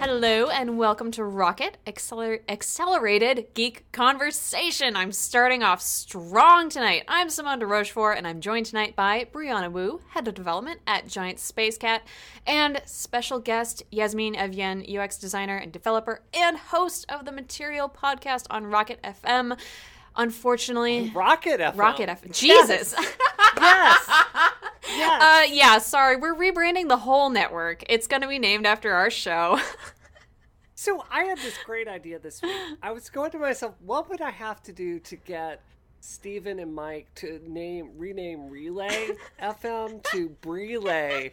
Hello and welcome to Rocket Acceler- Accelerated Geek Conversation. I'm starting off strong tonight. I'm Simone de Rochefort and I'm joined tonight by Brianna Wu, Head of Development at Giant Spacekat, and special guest Yasmin Evjen, UX designer and developer and host of the Material podcast on Rocket FM. Unfortunately, Rocket FM. Rocket FM. Jesus. Yes. yes. Uh, yeah, sorry. We're rebranding the whole network. It's going to be named after our show. so I had this great idea this week. I was going to myself, what would I have to do to get Stephen and Myke to name rename Relay FM to Brelay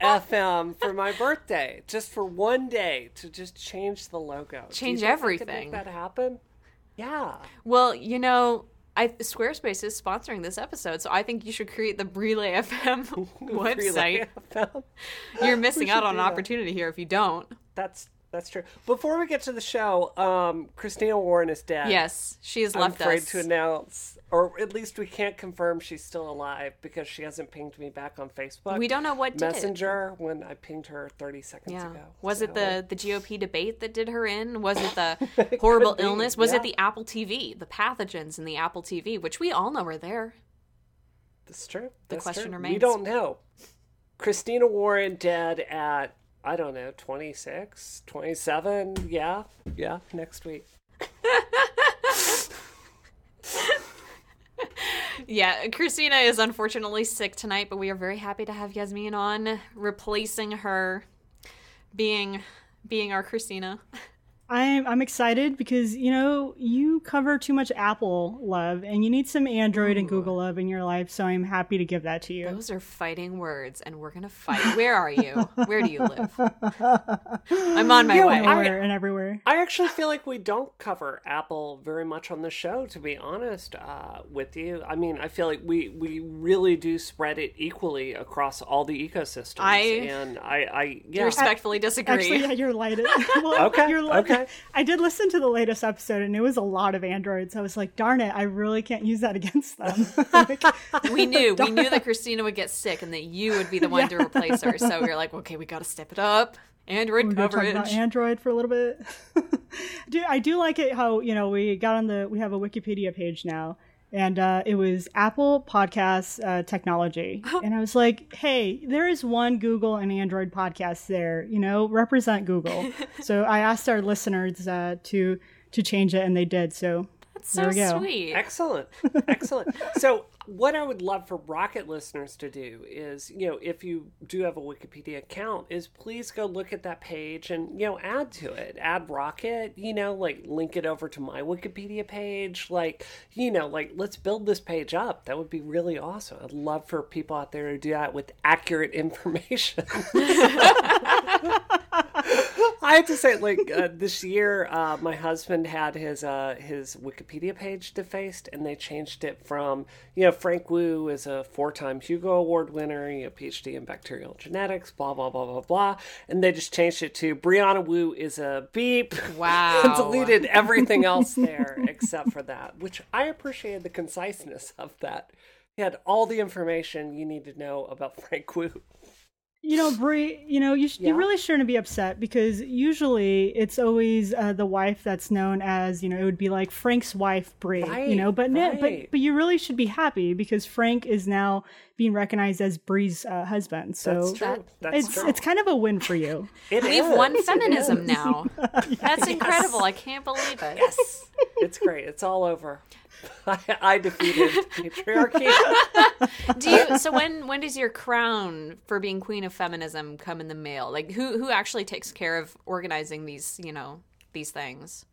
FM for my birthday, just for one day to just change the logo. Change think I could everything. Make that happen? Yeah. well, you know, I, Squarespace is sponsoring this episode, so I think you should create the Relay FM website. Relay FM. You're missing out on an that. opportunity here if you don't. That's that's true. Before we get to the show, um, Christina Warren is dead. Yes, she has left us. I'm afraid us. to announce, or at least we can't confirm she's still alive because she hasn't pinged me back on Facebook. we don't know what did it. Messenger when I pinged her 30 seconds Yeah. ago. Was it the the GOP debate that did her in? Was it the horrible illness? Was yeah. it the Apple TV, the pathogens in the Apple TV, which we all know are there? That's true. The That's question true. remains. We don't know. Christina Warren dead at I don't know 26, 27. Yeah, yeah. Next week. Yeah, Christina is unfortunately sick tonight, but we are very happy to have Yasmin on, replacing her, being being our Christina. I'm I'm excited because you know you cover too much Apple love and you need some Android and Google love in your life, so I'm happy to give that to you. Those are fighting words, and we're gonna fight. Where are you? Where do you live? I'm on my Yeah, way. I- Everywhere and everywhere. I actually feel like we don't cover Apple very much on the show, to be honest uh, with you. I mean, I feel like we, we really do spread it equally across all the ecosystems. I- and I, I yeah. Respectfully disagree. Actually, yeah, you're lighted. well, Okay, you're li- okay. I did listen to the latest episode, and it was a lot of androids. I was like, darn it, I really can't use that against them. Like, we knew we knew that Christina would get sick, and that you would be the one to replace her. So we were like, okay, we got to step it up. Android we're gonna talk about Android for a little bit. do I do like it how you know we got on the we have a Wikipedia page now, and uh, it was Apple Podcasts uh, technology, and I was like, hey, there is one Google and Android podcast there. You know, represent Google. so I asked our listeners uh, to to change it, and they did. So That's so sweet. Excellent. Excellent. so, what I would love for Rocket listeners to do is, you know, if you do have a Wikipedia account, is please go look at that page and, you know, add to it. Add Rocket, you know, like link it over to my Wikipedia page. Like, you know, like let's build this page up. That would be really awesome. I'd love for people out there to do that with accurate information. I have to say, like uh, this year, uh, my husband had his uh, his Wikipedia page defaced, and they changed it from you know Frank Wu is a four time Hugo Award winner, you know PhD in bacterial genetics, blah blah blah blah blah, and they just changed it to Brianna Wu is a beep. Wow. and deleted everything else there except for that, which I appreciated the conciseness of that. He had all the information you need to know about Frank Wu. You know, Brie, you know, you, sh- Yeah? you really shouldn't be upset because usually it's always uh, the wife that's known as, you know, it would be like Frank's wife, Brie, you know, but, right. but but you really should be happy because Frank is now being recognized as Brie's uh, husband. So That's true. That's it's true. it's kind of a win for you. It We've is, won feminism is. now. That's incredible. I can't believe it. Yes, it's great. It's all over. I, I defeated patriarchy. Do you? So when when does your crown for being queen of feminism come in the mail? Like who who actually takes care of organizing these you know these things?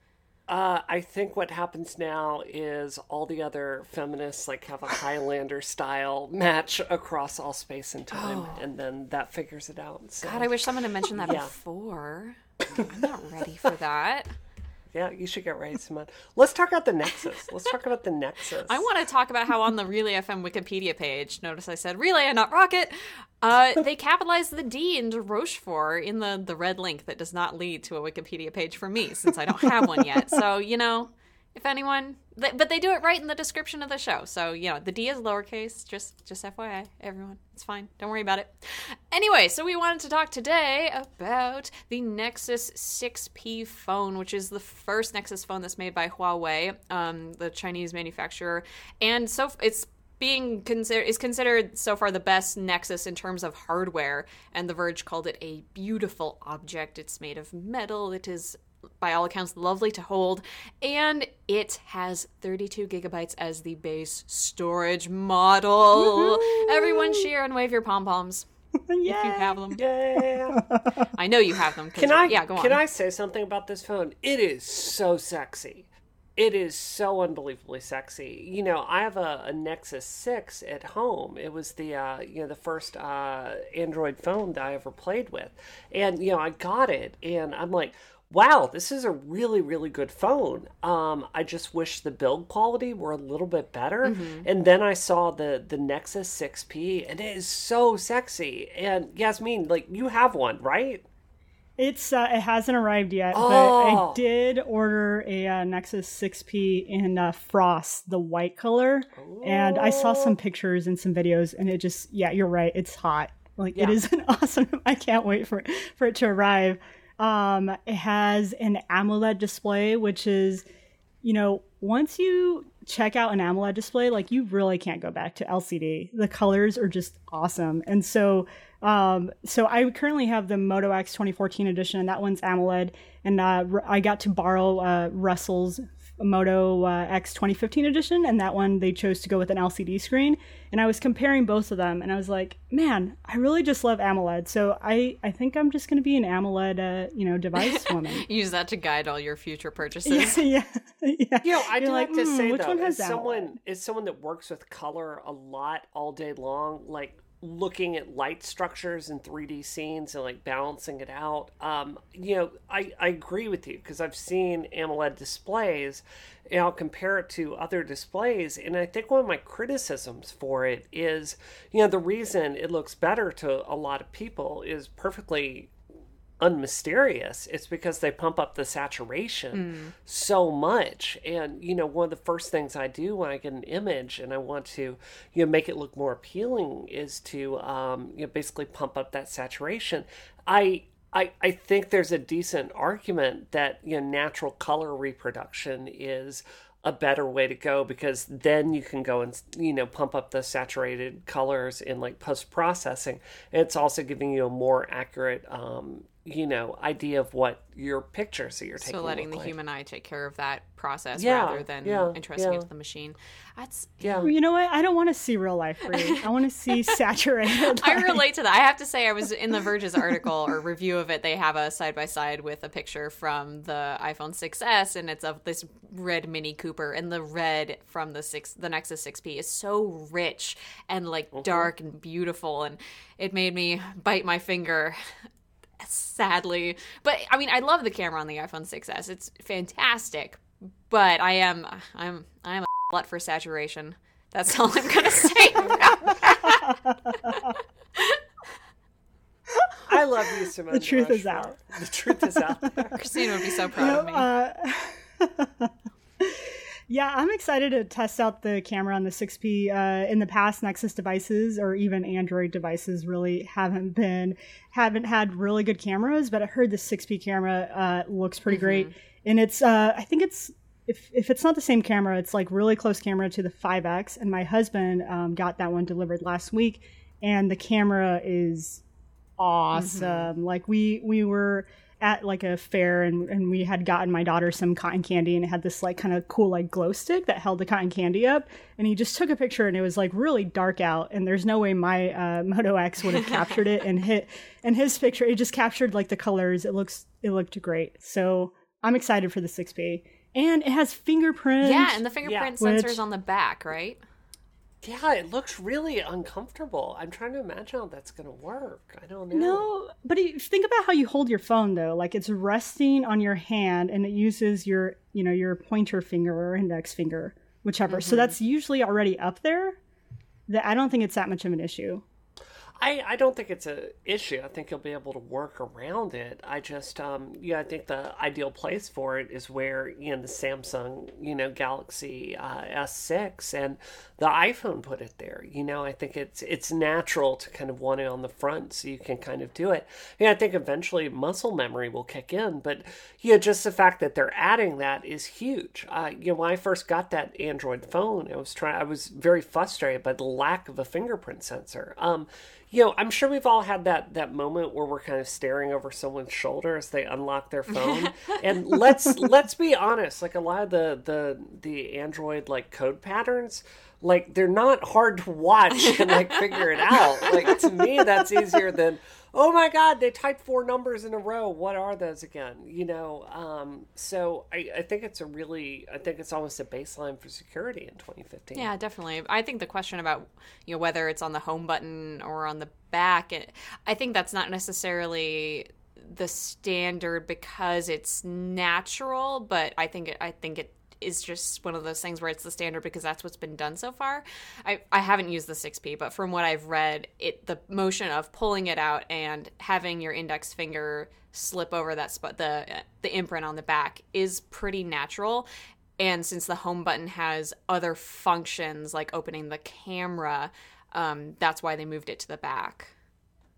Uh, I think what happens now is all the other feminists like have a Highlander style match across all space and time, and then that figures it out. So, God, I wish someone had mentioned that Yeah. before. I'm not ready for that. Yeah, you should get ready, Simone. Let's talk about the Nexus. Let's talk about the Nexus. I want to talk about how on the Relay FM Wikipedia page, notice I said Relay and not Rocket, uh, they capitalized the D into Rochefort in the, the red link that does not lead to a Wikipedia page for me since I don't have one yet. So, you know, If anyone, but they do it right in the description of the show. So you know the D is lowercase. Just just FYI, everyone, it's fine. Don't worry about it. Anyway, so we wanted to talk today about the Nexus 6P phone, which is the first Nexus phone that's made by Huawei, um, the Chinese manufacturer, and so it's being considered is considered so far the best Nexus in terms of hardware, and The Verge called it a beautiful object. It's made of metal. It is, by all accounts, lovely to hold, and it has 32 gigabytes as the base storage model. Everyone, cheer and wave your pom poms if you have them. Yeah. I know you have them Can I? Yeah, go on. Can I say something about this phone? It is so sexy. It is so unbelievably sexy. You know, I have a, a Nexus Six at home. It was the uh, you know the first uh, Android phone that I ever played with, and you know I got it, and I'm like, wow, this is a really really good phone. Um, I just wish the build quality were a little bit better. And then I saw the the Nexus Six P, and it is so sexy. And Yasmin, like you have one, right? It's uh, it hasn't arrived yet, but Oh. I did order a uh, Nexus 6P in uh, frost, the white color, and I saw some pictures and some videos, and it just yeah, you're right, it's hot. Like it Yeah. is an awesome. I can't wait for it, for it to arrive. Um, it has an AMOLED display, which is you know, once you check out an AMOLED display, like you really can't go back to LCD. The colors are just awesome. And so, um, so I currently have the Moto X 2014 edition, and that one's AMOLED. And uh, I got to borrow uh, Russell's Moto uh, X 2015 edition, and that one they chose to go with an LCD screen. And I was comparing both of them, and I was like, man, I really just love AMOLED. So I, I think I'm just going to be an AMOLED, uh, you know, device woman. Use that to guide all your future purchases. yeah, yeah. You know, I You're do like, like, to "Hmm, say which though, one has as that someone is someone that works with color a lot all day long, like looking at light structures and 3D scenes and like balancing it out. Um, you know, I, I agree with you because I've seen AMOLED displays and I'll compare it to other displays. And I think one of my criticisms for it is, you know, the reason it looks better to a lot of people is perfectly unmysterious. It's because they pump up the saturation so much. And you know one of the first things i do when i get an image and i want to you know make it look more appealing is to um, you know basically pump up that saturation. I I, I think there's a decent argument that you know natural color reproduction is a better way to go because then you can go and you know pump up the saturated colors in like post processing it's also giving you a more accurate um, you know idea of what your pictures that you're taking So letting look the like. human eye take care of that process Yeah, rather than yeah, entrusting yeah. it to the machine. That's yeah You know what? I don't want to see real life, Brie. I want to see saturated. I relate to that. I have to say, I was in the Verge's article or review of it. They have a side by side with a picture from the iPhone 6s, and it's of this red Mini Cooper. And the red from the six, the Nexus 6P, is so rich and like mm-hmm. dark and beautiful, and it made me bite my finger. Sadly, but I mean, I love the camera on the iPhone 6s. It's fantastic, but I am, I'm, I'm a slut for saturation. That's all I'm gonna say. about that. i love you so much. The truth is Rushmore. out. the truth is out there Christine would be so proud of me. Uh, yeah, I'm excited to test out the camera on the 6P. Uh, in the past, Nexus devices or even Android devices really haven't been haven't had really good cameras, but I heard the 6P camera uh, looks pretty great, and it's uh, I think it's. If, if it's not the same camera, it's like really close camera to the 5X. And my husband um, got that one delivered last week, and the camera is awesome. Like we we were at like a fair and, and we had gotten my daughter some cotton candy and it had this like kind of cool like glow stick that held the cotton candy up and he just took a picture and it was like really dark out and there's no way my uh, Moto X would have captured it and hit and his picture it just captured like the colors. It looks it looked great. So I'm excited for the 6P and it has fingerprint Yeah, and the fingerprint Which- sensors on the back, right? Yeah it looks really uncomfortable i'm trying to imagine how that's going to work i don't know No, but think about how you hold your phone though. Like it's resting on your hand and it uses your, you know, your pointer finger or index finger, whichever. So mm-hmm. that's usually already up there. That I don't think it's that much of an issue. I, I don't think it's a issue. I think you'll be able to work around it. I just um yeah I think the ideal place for it is where you know the Samsung you know Galaxy uh, S6 and the iPhone put it there. You know I think it's it's natural to kind of want it on the front so you can kind of do it. Yeah, I think eventually muscle memory will kick in, but you know just the fact that they're adding that is huge. Uh, you know when I first got that Android phone, I was trying I was very frustrated by the lack of a fingerprint sensor. Um, you know, I'm sure we've all had that that moment where we're kind of staring over someone's shoulder as they unlock their phone. and let's let's be honest, like a lot of the the the Android like code patterns, like they're not hard to watch and like figure it out. Like to me, that's easier than oh my god they typed four numbers in a row what are those again you know um, so I, I think it's a really i think it's almost a baseline for security in 2015 Yeah, definitely. I think the question about you know whether it's on the home button or on the back, I think that's not necessarily the standard because it's natural, but I think it, I think it is just one of those things where it's the standard because that's what's been done so far. I, I haven't used the 6P, but from what I've read, it the motion of pulling it out and having your index finger slip over that spot the the imprint on the back is pretty natural. And since the home button has other functions like opening the camera, um, that's why they moved it to the back.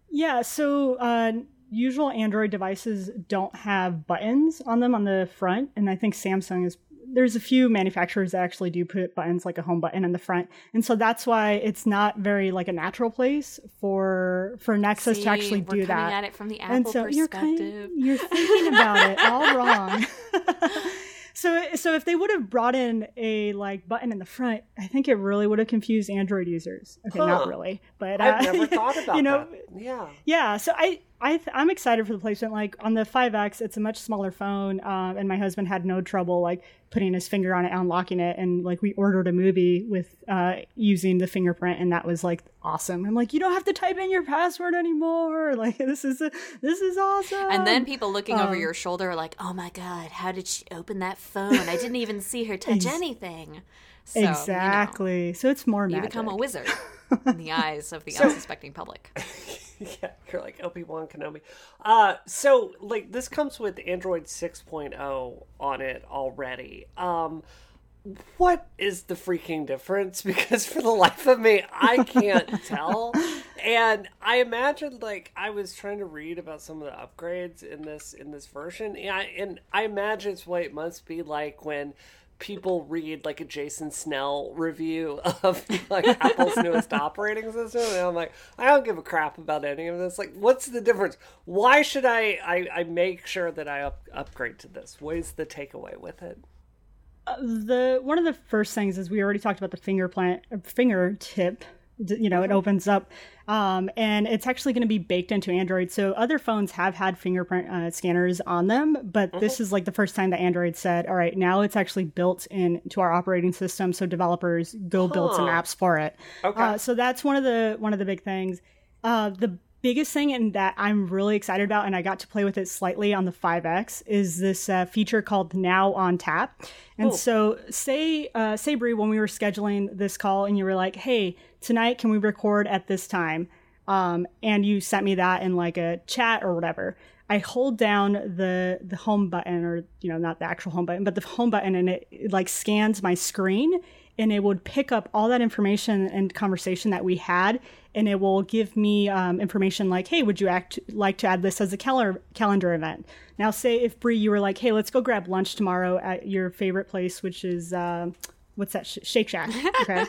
Yeah, so uh, usual Android devices don't have buttons on them on the front, and I think Samsung is. There's a few manufacturers that actually do put buttons like a home button in the front, and so that's why it's not very like a natural place for for Nexus See, to actually we're do coming that. at it from the Apple and so you're perspective. kind you're thinking about it all wrong. so so if they would have brought in a like button in the front, I think it really would have confused Android users. Okay, Huh. not really, but i've uh, never thought about you know, that yeah yeah, so I, I th- I'm excited for the placement. Like on the 5X, it's a much smaller phone, um, and my husband had no trouble like putting his finger on it, unlocking it, and like we ordered a movie with uh, using the fingerprint, and that was like awesome. I'm like, you don't have to type in your password anymore. Like this is a, this is awesome. And then people looking over Um, your shoulder are like, "Oh my god, how did she open that phone? I didn't even see her touch Ex- anything." So, you know, exactly. so it's more you, magic. become a wizard in the eyes of the unsuspecting public. yeah, you're like Obi Wan Kenobi. Uh, so like this comes with Android 6.0 on it already. Um, what is the freaking difference? Because for the life of me, I can't tell. And I imagine like I was trying to read about some of the upgrades in this in this version, and I, and I imagine it's what it must be like when people read like a Jason Snell review of like Apple's newest operating system, and I'm like, I don't give a crap about any of this. Like, what's the difference? Why should I I, I make sure that I up, upgrade to this? What is the takeaway with it? Uh, the one of the first things is we already talked about the finger plant uh, fingertip d- you know it opens up um, and it's actually going to be baked into android. So other phones have had fingerprint uh, scanners on them but this is like the first time that android said all right now it's actually built into our operating system so developers go build some apps for it. Okay. uh, so that's one of the one of the big things. Uh, the biggest thing and that I'm really excited about, and I got to play with it slightly on the 5X, is this uh, feature called Now on Tap. And so, say, uh, say, Brie, when we were scheduling this call, and you were like, "Hey, tonight, can we record at this time?" Um, and you sent me that in like a chat or whatever. I hold down the the home button, or you know, not the actual home button, but the home button, and it, it like scans my screen, and it would pick up all that information and conversation that we had, and it will give me um, information like, "Hey, would you act like to add this as a calendar calendar event?" Now, say if brie you were like, "Hey, let's go grab lunch tomorrow at your favorite place, which is." um What's that? Shake Shack. Okay.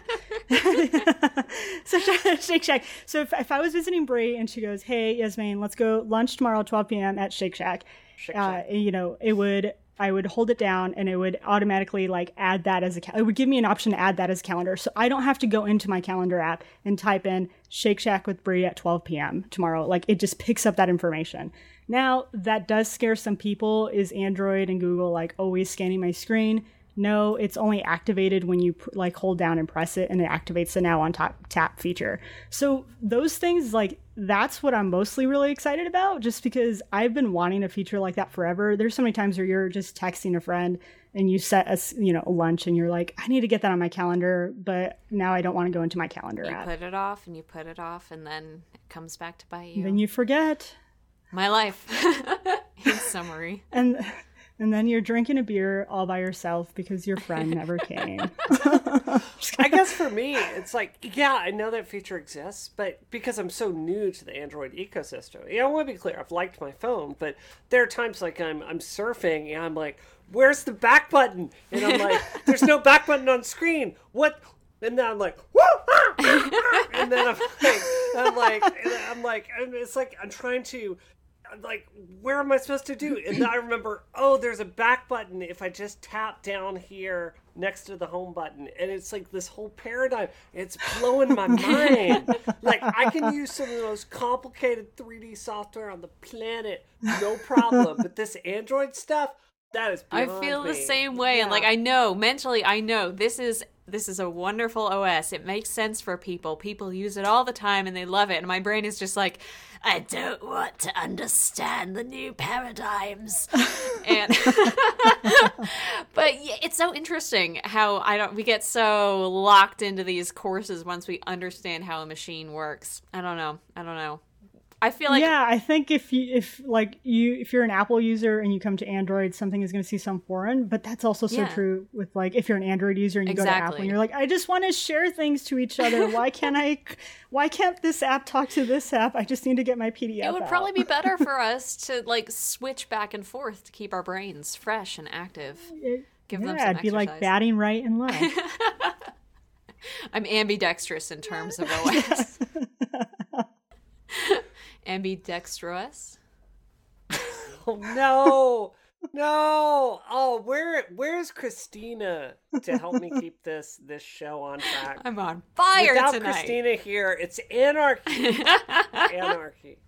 so Shake Shack. So if, if I was visiting Brie and she goes, "Hey, Yasmin, let's go lunch tomorrow, 12 p.m. at Shake Shack," Shake uh, Shack. you know, it would. I would hold it down and it would automatically like add that as a. Cal- it would give me an option to add that as a calendar, so I don't have to go into my calendar app and type in Shake Shack with Brie at 12 p.m. tomorrow. Like it just picks up that information. Now that does scare some people. Is Android and Google like always scanning my screen? No, it's only activated when you like hold down and press it, and it activates the now on top tap feature. So those things, like that's what I'm mostly really excited about, just because I've been wanting a feature like that forever. There's so many times where you're just texting a friend and you set a you know a lunch, and you're like, I need to get that on my calendar, but now I don't want to go into my calendar You app. put it off and you put it off, and then it comes back to bite you. Then you forget, My life. In summary. and and then you're drinking a beer all by yourself because your friend never came. I guess for me, it's like, yeah, I know that feature exists, but because I'm so new to the Android ecosystem, you know, I want to be clear, I've liked my phone, but there are times like I'm I'm surfing and I'm like, where's the back button? And I'm like, there's no back button on screen. What? And then I'm like, woo! ah, ah, ah," and then I'm like, I'm like, I'm like, it's like I'm trying to. Like, where am I supposed to do? And then I remember, oh, there's a back button if I just tap down here next to the home button. And it's like this whole paradigm. It's blowing my mind. like, I can use some of the most complicated 3D software on the planet, no problem. But this Android stuff, that is I feel the same way, and like I know mentally, I know this is this is a wonderful OS. It makes sense for people. People use it all the time, and they love it. And my brain is just like, I don't want to understand the new paradigms. and but yeah, it's so interesting how I don't. We get so locked into these courses once we understand how a machine works. I don't know. I don't know. I feel like yeah, I think if you if like you if you're an Apple user and you come to Android, something is going to see some foreign. But that's also so Yeah. true with like if you're an Android user and you go to Apple and you're like, I just want to share things to each other. Why can't I? Why can't this app talk to this app? I just need to get my PDF. It would out. probably be better for us to like switch back and forth to keep our brains fresh and active. Give them yeah, some it'd be like batting right and left. I'm ambidextrous in terms of OS. Ambidextrous. Oh, no. No. Oh, where where's Christina to help me keep this this show on track? I'm on fire Without tonight. Christina here, it's anarchy. anarchy.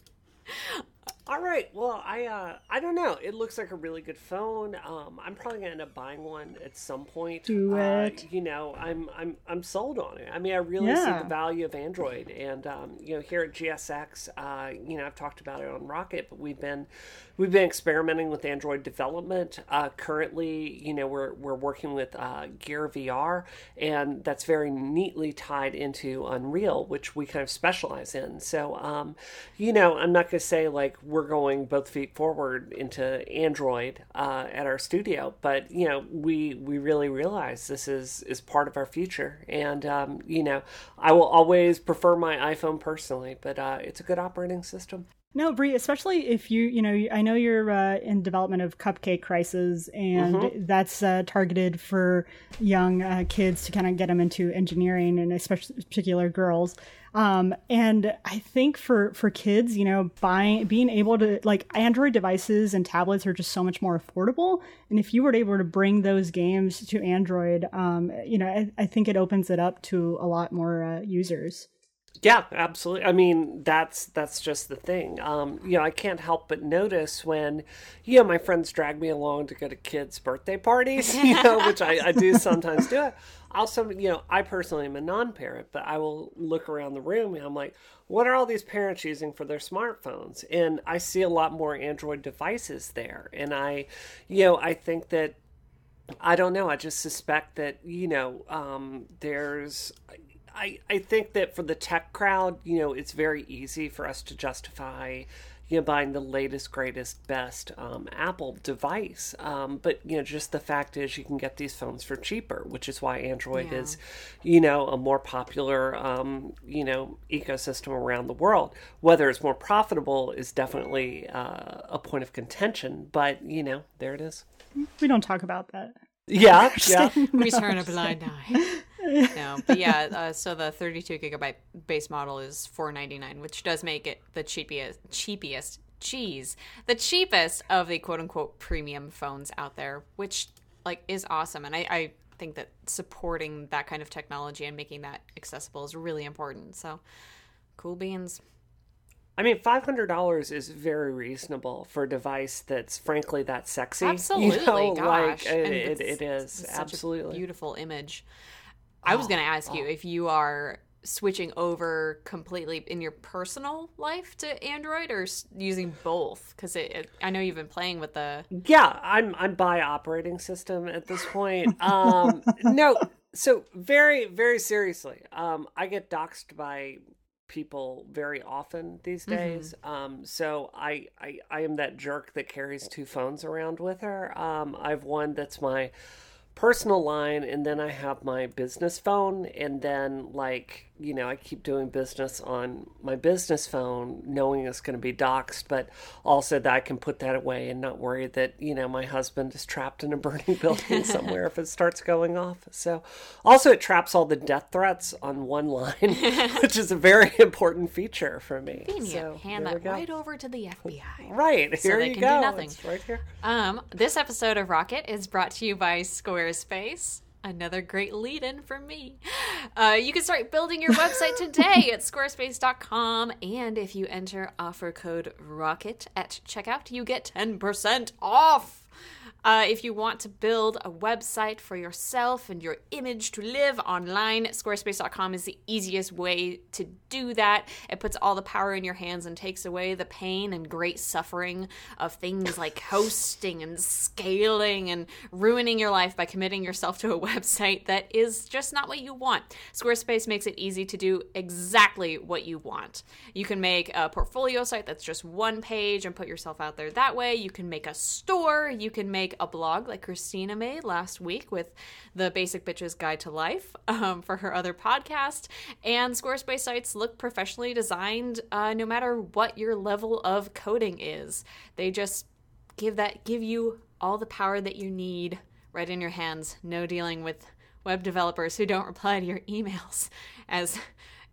All right. Well, I uh, I don't know. It looks like a really good phone. Um, I'm probably gonna end up buying one at some point. Do Uh, it. you know, I'm I'm I'm sold on it. I mean, I really Yeah. see the value of Android, and um, you know, here at GSX, uh, you know, I've talked about it on Rocket, but we've been we've been experimenting with Android development. Uh, currently, you know, we're we're working with uh, Gear VR, and that's very neatly tied into Unreal, which we kind of specialize in. So, um, you know, I'm not going to say like we're going both feet forward into Android uh, at our studio, but you know, we we really realize this is is part of our future, and um, you know, I will always prefer my iPhone personally, but uh, it's a good operating system. No, Brie, especially if you, you know, I know you're uh, in development of Cupcake Crisis, and Mm-hmm. that's uh, targeted for young uh, kids to kind of get them into engineering, and especially particular girls. Um, and I think for for kids, you know, buying being able to like Android devices and tablets are just so much more affordable. And if you were able to bring those games to Android, um, you know, I, I think it opens it up to a lot more uh, users. Yeah, absolutely. I mean, that's that's just the thing. Um, you know, I can't help but notice when, you know, my friends drag me along to go to kids' birthday parties, you know, which I, I do sometimes do it. Also, you know, I personally am a non-parent, but I will look around the room and I'm like, what are all these parents using for their smartphones? And I see a lot more Android devices there, and I, you know, I think that I don't know. I just suspect that you know um, there's. I I think that for the tech crowd, you know, it's very easy for us to justify. You know, buying the latest, greatest, best um, Apple device, um, but you know, just the fact is, you can get these phones for cheaper, which is why Android Yeah. is, you know, a more popular, um, you know, ecosystem around the world. Whether it's more profitable is definitely uh, a point of contention, but you know, there it is. We don't talk about that. Yeah, yeah. we turn a blind eye. No, but yeah. Uh, so the 32 gigabyte base model is 499, which does make it the cheapest, cheapest, cheese, the cheapest of the quote unquote premium phones out there, which like is awesome. And I, I think that supporting that kind of technology and making that accessible is really important. So cool beans. I mean, five hundred dollars is very reasonable for a device that's frankly that sexy. Absolutely, you know, gosh. like it, it, it is it's such a absolutely. beautiful image. I was Oh, going to ask you if you are switching over completely in your personal life to Android or using both because I know you've been playing with the Yeah, I'm I'm by operating system at this point. Um, no, so very very seriously, um, I get doxxed by people very often these days. Um, so I, I I am that jerk that carries two phones around with her. Um, I've one that's my personal line and then I have my business phone and then like you know I keep doing business on my business phone knowing it's going to be doxxed but also that I can put that away and not worry that you know my husband is trapped in a burning building somewhere if it starts going off so also it traps all the death threats on one line which is a very important feature for me so hand that right over to the FBI. right here they you can do go nothing. It's right here Um, this episode of Rocket is brought to you by Squarespace. Another great lead in for me. Uh, you can start building your website today at squarespace.com. And if you enter offer code ROCKET at checkout, you get 10% off. Uh, if you want to build a website for yourself and your image to live online, squarespace.com is the easiest way to do that. It puts all the power in your hands and takes away the pain and great suffering of things like hosting and scaling and ruining your life by committing yourself to a website that is just not what you want. Squarespace makes it easy to do exactly what you want. You can make a portfolio site that's just one page and put yourself out there that way. You can make a store. You can make a blog like Christina made last week with the Basic Bitches Guide to Life um, for her other podcast. And Squarespace sites look professionally designed uh, no matter what your level of coding is. They just give that give you all the power that you need right in your hands. No dealing with web developers who don't reply to your emails as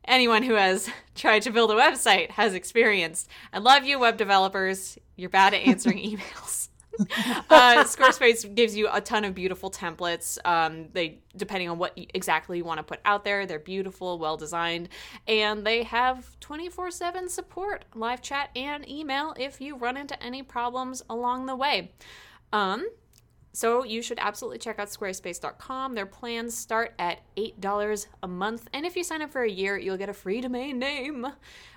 anyone who has tried to build a website has experienced. I love you web developers. You're bad at answering emails. uh, Squarespace gives you a ton of beautiful templates. Um, they, depending on what exactly you want to put out there, they're beautiful, well designed, and they have twenty four seven support, live chat, and email if you run into any problems along the way. Um, so you should absolutely check out squarespace.com. Their plans start at $8 a month, and if you sign up for a year, you'll get a free domain name,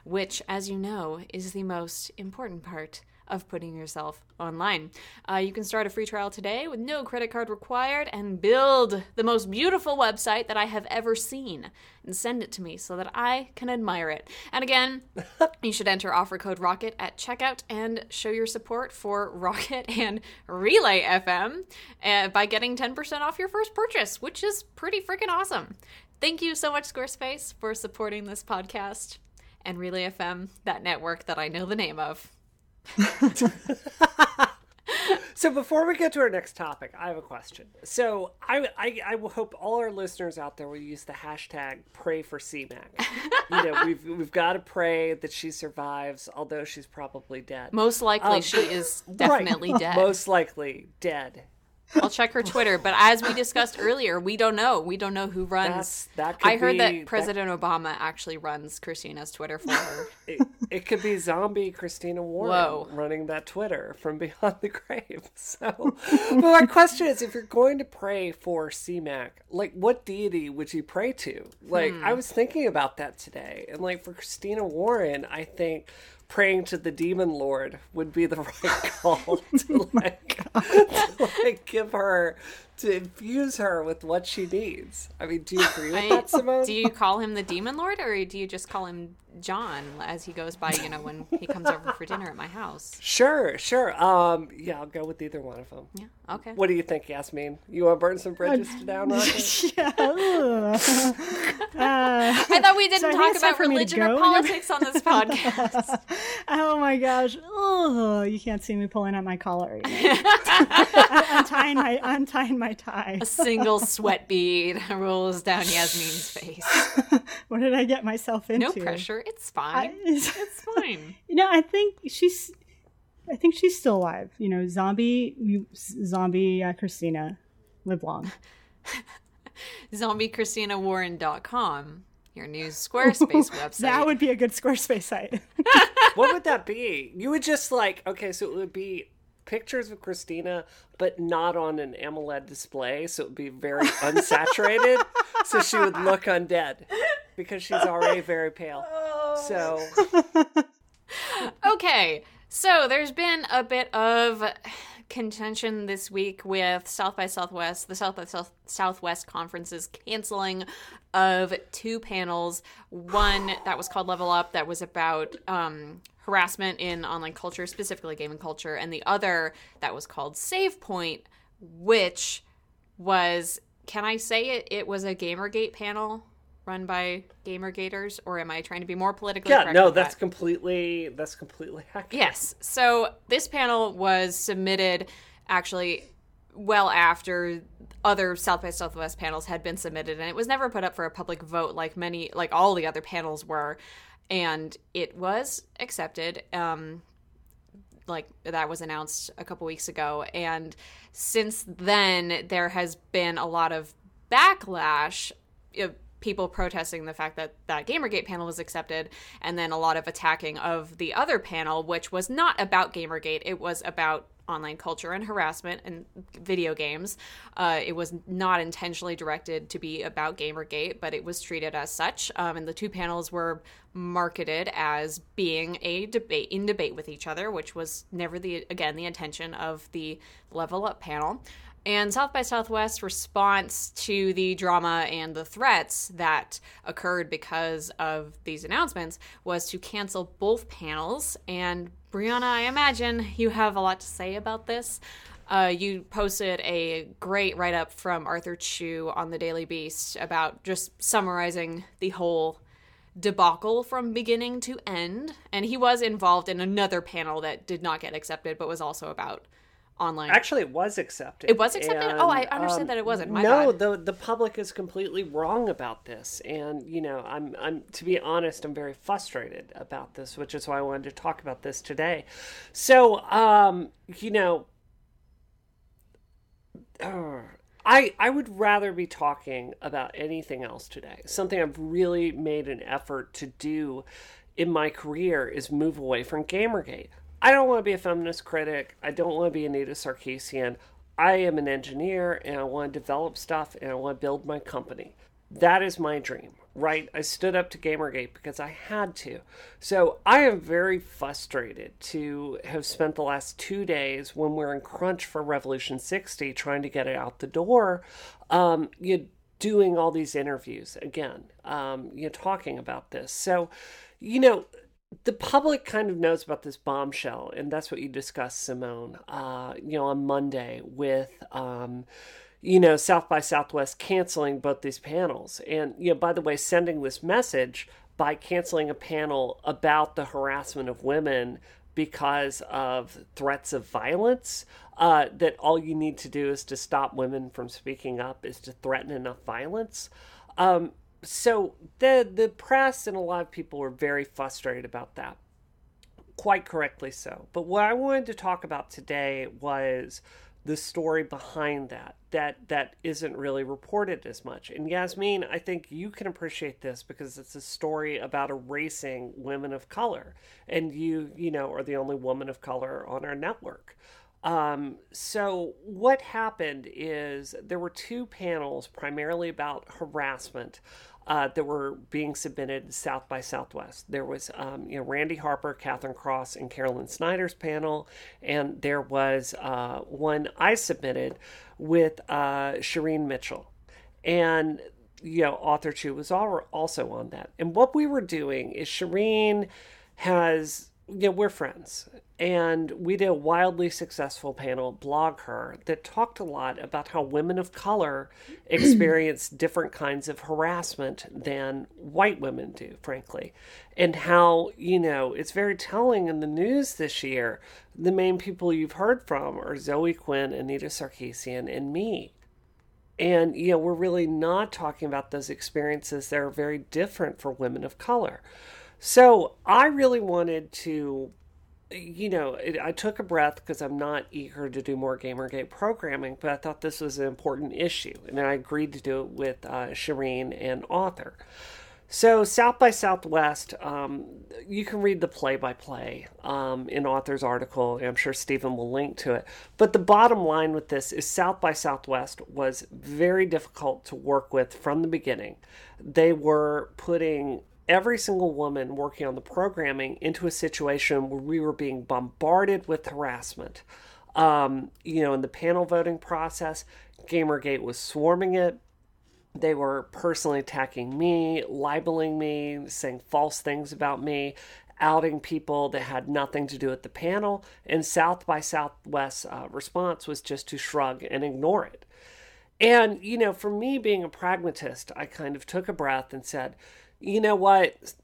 which, as you know, is the most important part of putting yourself online. Uh, you can start a free trial today with no credit card required and build the most beautiful website that I have ever seen and send it to me so that I can admire it. And again, you should enter offer code ROCKET at checkout and show your support for Rocket and Relay FM uh, by getting 10% off your first purchase, which is pretty freaking awesome. Thank you so much, Squarespace, for supporting this podcast and Relay FM, that network that I know the name of. So before we get to our next topic, I have a question. So I, I, I will hope all our listeners out there will use the hashtag pray for CMAC. you know, we've we've got to pray that she survives, although she's probably dead. Most likely, Um, she is definitely Right. dead. Most likely dead. I'll check her Twitter. But as we discussed earlier, we don't know. We don't know who runs. That's- that could I heard be- that President Obama actually runs Christina's Twitter for her. It, it could be zombie Christina Warren Whoa. running that Twitter from beyond the grave. So, but my question is, if you're going to pray for CMAC, like what deity would you pray to? Like Hmm. I was thinking about that today, and like for Christina Warren, I think praying to the demon lord would be the right call to oh like, to like give her to infuse her with what she needs. I mean, do you agree with I- that, Simone? do you call him the Demon Lord, or do you just call him John as he goes by? You know, when he comes over for dinner at my house. Sure, sure. Um, yeah, I'll go with either one of them. Yeah. Okay. What do you think, Yasmin? You want to burn some bridges to down Rocket? yeah. ugh. Uh, I thought we didn't So talk about for me to religion or politics on this podcast. oh my gosh. Oh, you can't see me pulling out my collar. You know? untying my untying my tie. A single sweat bead rolls down Yasmin's face. What did I get myself into? No pressure. It's fine. I, It's fine. you know, I think she's. I think she's still alive. You know, zombie, you- zombie uh, Christina, live long. ZombieChristinaWarren.com Your new Squarespace website. That would be a good Squarespace site. what would that be? You would just like okay, so it would be pictures of Christina, but not on an AMOLED display, so it would be very unsaturated, so she would look undead because she's already very pale. So okay, so there's been a bit of contention this week with South by Southwest, the South by South, Southwest conferences canceling of two panels. One that was called Level Up, that was about um, harassment in online culture, specifically gaming culture, and the other that was called Save Point, which was, can I say it? It was a Gamergate panel run by Gamergaters, or am I trying to be more politically yeah, correct? no, that's that? completely that's completely accurate. Yes. So this panel was submitted actually well after other South by Southwest panels had been submitted, and it was never put up for a public vote like many, like all the other panels were, and it was accepted. Um, like that was announced a couple weeks ago, and since then there has been a lot of backlash. People protesting the fact that that Gamergate panel was accepted, and then a lot of attacking of the other panel, which was not about Gamergate. It was about online culture and harassment and video games. Uh, it was not intentionally directed to be about Gamergate, but it was treated as such. Um, and the two panels were marketed as being a debate in debate with each other, which was never the again the intention of the Level Up panel. And South by Southwest response to the drama and the threats that occurred because of these announcements was to cancel both panels. And Brianna, I imagine you have a lot to say about this. Uh, you posted a great write up from Arthur Chu on the Daily Beast about just summarizing the whole debacle from beginning to end. And he was involved in another panel that did not get accepted, but was also about online. Actually, it was accepted. It was accepted? And, Oh, I understood that it wasn't. My no, bad. the the public is completely wrong about this, and you know, I'm I'm to be honest, I'm very frustrated about this, which is why I wanted to talk about this today. So, um, you know, uh, I I would rather be talking about anything else today. Something I've really made an effort to do in my career is move away from Gamergate. I don't want to be a feminist critic. I don't want to be Anita Sarkeesian. I am an engineer and I want to develop stuff and I want to build my company. That is my dream, right? I stood up to Gamergate because I had to. So I am very frustrated to have spent the last two days when we're in crunch for Revolution 60 trying to get it out the door. Um, you doing all these interviews again, um, you know, talking about this. So, you know, the public kind of knows about this bombshell, and that's what you discussed, Simone. Uh, you know, on Monday with, um, you know, South by Southwest canceling both these panels, and you know, by the way, sending this message by canceling a panel about the harassment of women because of threats of violence. Uh, that all you need to do is to stop women from speaking up is to threaten enough violence. Um, so the the press and a lot of people were very frustrated about that. Quite correctly so. But what i wanted to talk about today was the story behind that that that isn't really reported as much. And yasmin i think you can appreciate this because it's a story about erasing women of color. And you you know are the only woman of color on our network. Um, so what happened is there were two panels primarily about harassment uh, that were being submitted South by Southwest. There was, um, you know, Randi Harper, Katherine Cross, and Caroline Sinders' panel, and there was uh, one I submitted with uh, Shireen Mitchell, and you know, Arthur Chu was also on that. And what we were doing is Shireen has, you know, we're friends, and we did a wildly successful panel, BlogHer, that talked a lot about how women of color experience different kinds of harassment than white women do, frankly. And how, you know, it's very telling in the news this year. The main people you've heard from are Zoe Quinn, Anita Sarkeesian, and me. And, you know, we're really not talking about those experiences that are very different for women of color. So I really wanted to you know, it, I took a breath because I'm not eager to do more Gamergate programming, but I thought this was an important issue, and I agreed to do it with uh, Shireen and Arthur. So, South by Southwest, um, you can read the play by play in Arthur's article. I'm sure Stephen will link to it. But the bottom line with this is South by Southwest was very difficult to work with from the beginning. They were putting every single woman working on the programming into a situation where we were being bombarded with harassment. Um, you know, in the panel voting process, Gamergate was swarming it they were personally attacking me, libeling me, saying false things about me, outing people that had nothing to do with the panel. And South by Southwest's uh, response was just to shrug and ignore it. And, you know, for me being a pragmatist, I kind of took a breath and said, you know what?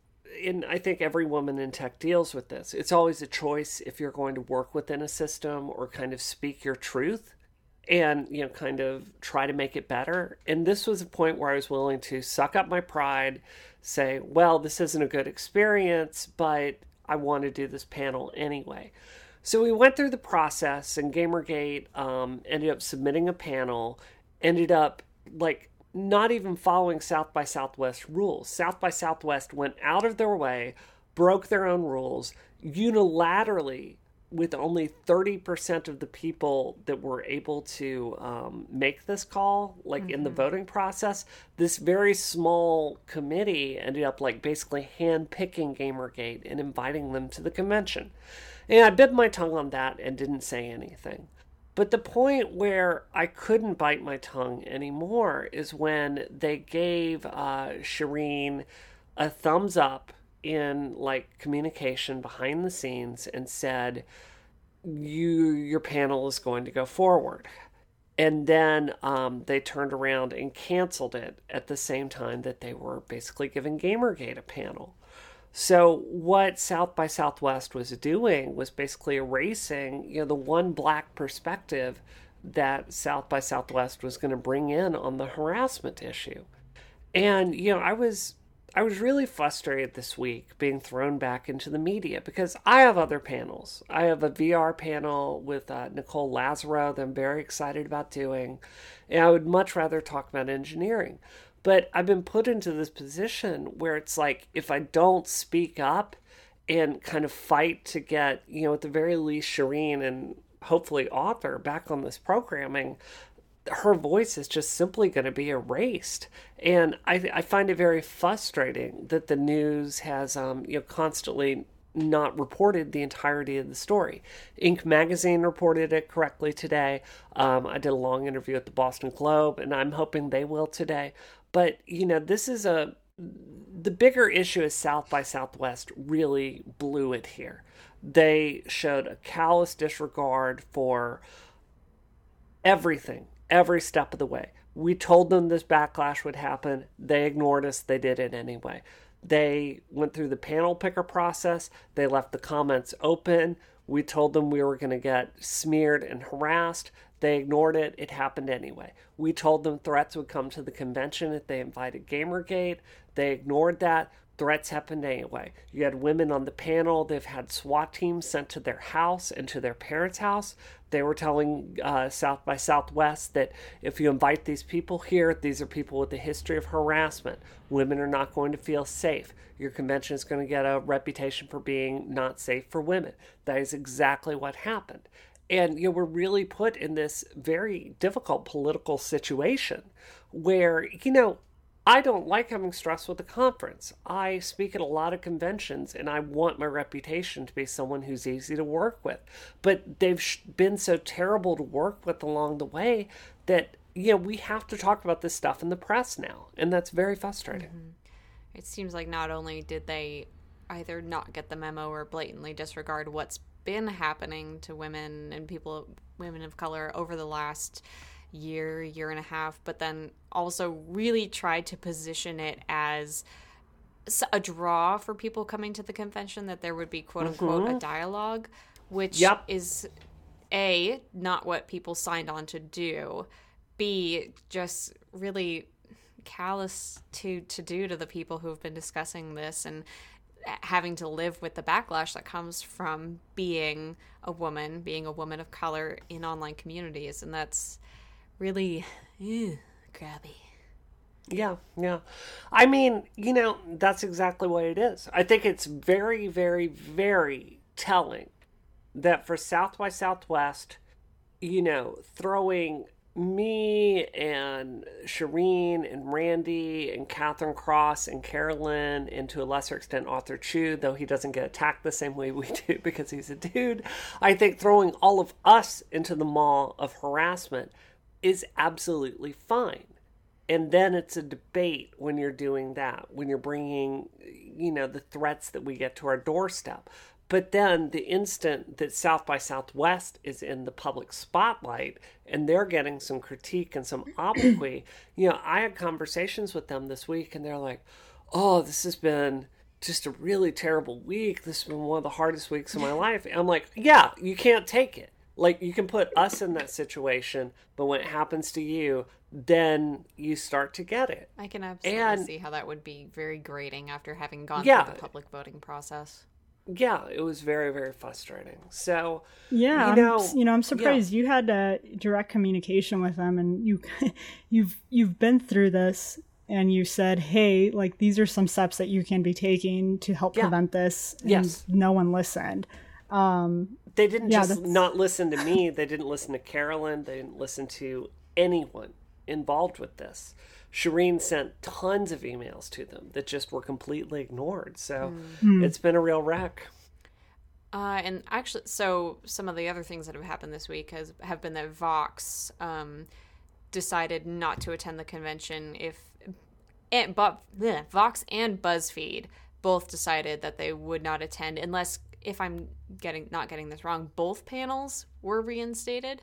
And I think every woman in tech deals with this. It's always a choice if you're going to work within a system or kind of speak your truth and you know kind of try to make it better and this was a point where i was willing to suck up my pride say well this isn't a good experience but i want to do this panel anyway so we went through the process and gamergate um, ended up submitting a panel ended up like not even following south by southwest rules south by southwest went out of their way broke their own rules unilaterally with only 30% of the people that were able to um, make this call, like mm-hmm. in the mm-hmm. voting process, this very small committee ended up like basically hand picking Gamergate and inviting them to the convention. And I bit my tongue on that and didn't say anything. But the point where I couldn't bite my tongue anymore is when they gave uh, Shireen a thumbs up in like communication behind the scenes and said you your panel is going to go forward. And then um, they turned around and canceled it at the same time that they were basically giving gamergate a panel so what south by southwest was doing was basically erasing you know the one black perspective that south by southwest was going to bring in on the harassment issue and you know i was I was really frustrated this week being thrown back into the media because I have other panels. I have a VR panel with uh, Nicole Lazzaro that I'm very excited about doing, and I would much rather talk about engineering. But I've been put into this position where it's like if I don't speak up and kind of fight to get, you know, at the very least, Shireen and hopefully Arthur back on this programming, her voice is just simply going to be erased. And I, I find it very frustrating that the news has, um, you know, constantly not reported the entirety of the story. Inc. magazine reported it correctly today. Um, I did a long interview at the Boston Globe, and I'm hoping they will today. But, you know, this is a. The bigger issue is South by Southwest really blew it here. They showed a callous disregard for everything every step of the way. We told them this backlash would happen. They ignored us. They did it anyway. They went through the panel picker process. They left the comments open. We told them we were going to get smeared and harassed. They ignored it. It happened anyway. We told them threats would come to the convention if they invited Gamergate. They ignored that threats happened anyway. You had women on the panel, they've had SWAT teams sent to their house and to their parents' house. They were telling uh, South by Southwest that if you invite these people here, these are people with a history of harassment. Women are not going to feel safe. Your convention is going to get a reputation for being not safe for women. That is exactly what happened. And you know, we're really put in this very difficult political situation where, you know, I don't like having stress with the conference. I speak at a lot of conventions and I want my reputation to be someone who's easy to work with. But they've been so terrible to work with along the way that, you know, we have to talk about this stuff in the press now. And that's very frustrating. Mm-hmm. It seems like not only did they either not get the memo or blatantly disregard what's been happening to women and people, women of color over the last year, year and a half, but then also really tried to position it as a draw for people coming to the convention that there would be quote unquote mm-hmm. a dialogue, which yep. is a not what people signed on to do, b just really callous to to do to the people who have been discussing this and having to live with the backlash that comes from being a woman, being a woman of color in online communities, and that's really ew, crabby. Yeah, yeah. I mean, you know, that's exactly what it is. I think it's very, very, very telling that for South by Southwest, you know, throwing me and Shireen and Randi and Katherine Cross and Caroline and to a lesser extent Arthur Chu, though he doesn't get attacked the same way we do because he's a dude. I think throwing all of us into the maw of harassment is absolutely fine. And then it's a debate when you're doing that, when you're bringing, you know, the threats that we get to our doorstep. But then the instant that South by Southwest is in the public spotlight and they're getting some critique and some obloquy, you know, I had conversations with them this week and they're like, oh, this has been just a really terrible week. This has been one of the hardest weeks of my life. And I'm like, yeah, you can't take it. Like, you can put us in that situation, but when it happens to you, then you start to get it. I can absolutely and, see how that would be very grating after having gone yeah, through the public voting process yeah, it was very very frustrating. So yeah, you know, I'm, you know, I'm surprised yeah. you had uh, direct communication with them, and you you've you've been through this, and you said, hey, like these are some steps that you can be taking to help yeah. prevent this. And yes, no one listened. Um, they didn't yeah, just that's... not listen to me. They didn't listen to Caroline. They didn't listen to anyone involved with this. Shireen sent tons of emails to them that just were completely ignored. So mm. it's been a real wreck. Uh, and actually, so some of the other things that have happened this week has have been that Vox um, decided not to attend the convention. If and but bleh, Vox and BuzzFeed both decided that they would not attend unless, if I'm getting not getting this wrong, both panels were reinstated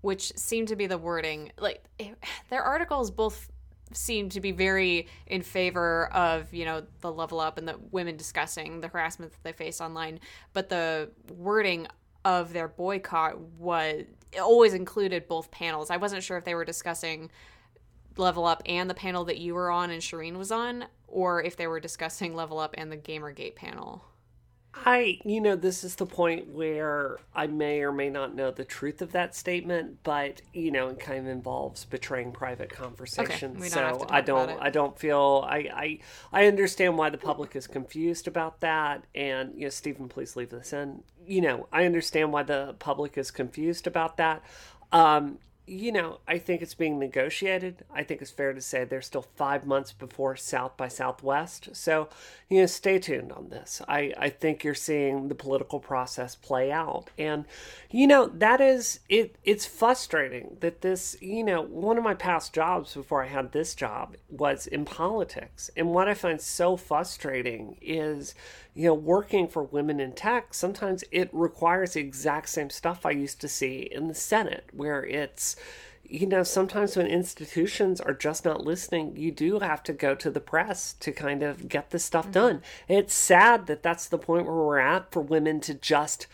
which seemed to be the wording. Like eh, their articles both seem to be very in favor of you know the level up and the women discussing the harassment that they face online, but the wording of their boycott was always included both panels. I wasn't sure if they were discussing level up and the panel that you were on and Shireen was on, or if they were discussing level up and the Gamergate panel. I, you know, this is the point where I may or may not know the truth of that statement, but you know, it kind of involves betraying private conversation. Okay, so I don't, I don't feel, I, I, I understand why the public is confused about that. And you know, Stephen, please leave this in. You know, I understand why the public is confused about that. Um, you know, I think it's being negotiated. I think it's fair to say there's still five months before South by Southwest. So, you know, stay tuned on this. I, I think you're seeing the political process play out. And, you know, that is, it. it's frustrating that this, you know, one of my past jobs before I had this job was in politics. And what I find so frustrating is, you know, working for women in tech, sometimes it requires the exact same stuff I used to see in the Senate, where it's, you know, sometimes when institutions are just not listening, you do have to go to the press to kind of get this stuff mm-hmm. done. it's sad that that's the point where we're at for women to just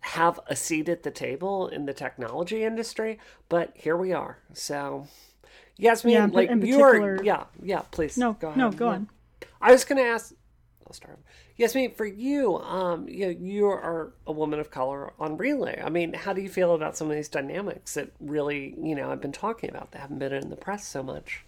have a seat at the table in the technology industry, but here we are. So, Yasmin, yeah, like you are, yeah, yeah. Please, no, go ahead. No, go yeah. on. I was going to ask. I'll start. Yes, I mean for you, um, you know, you are a woman of color on Relay. I mean, how do you feel about some of these dynamics that really, you know, I've been talking about that haven't been in the press so much?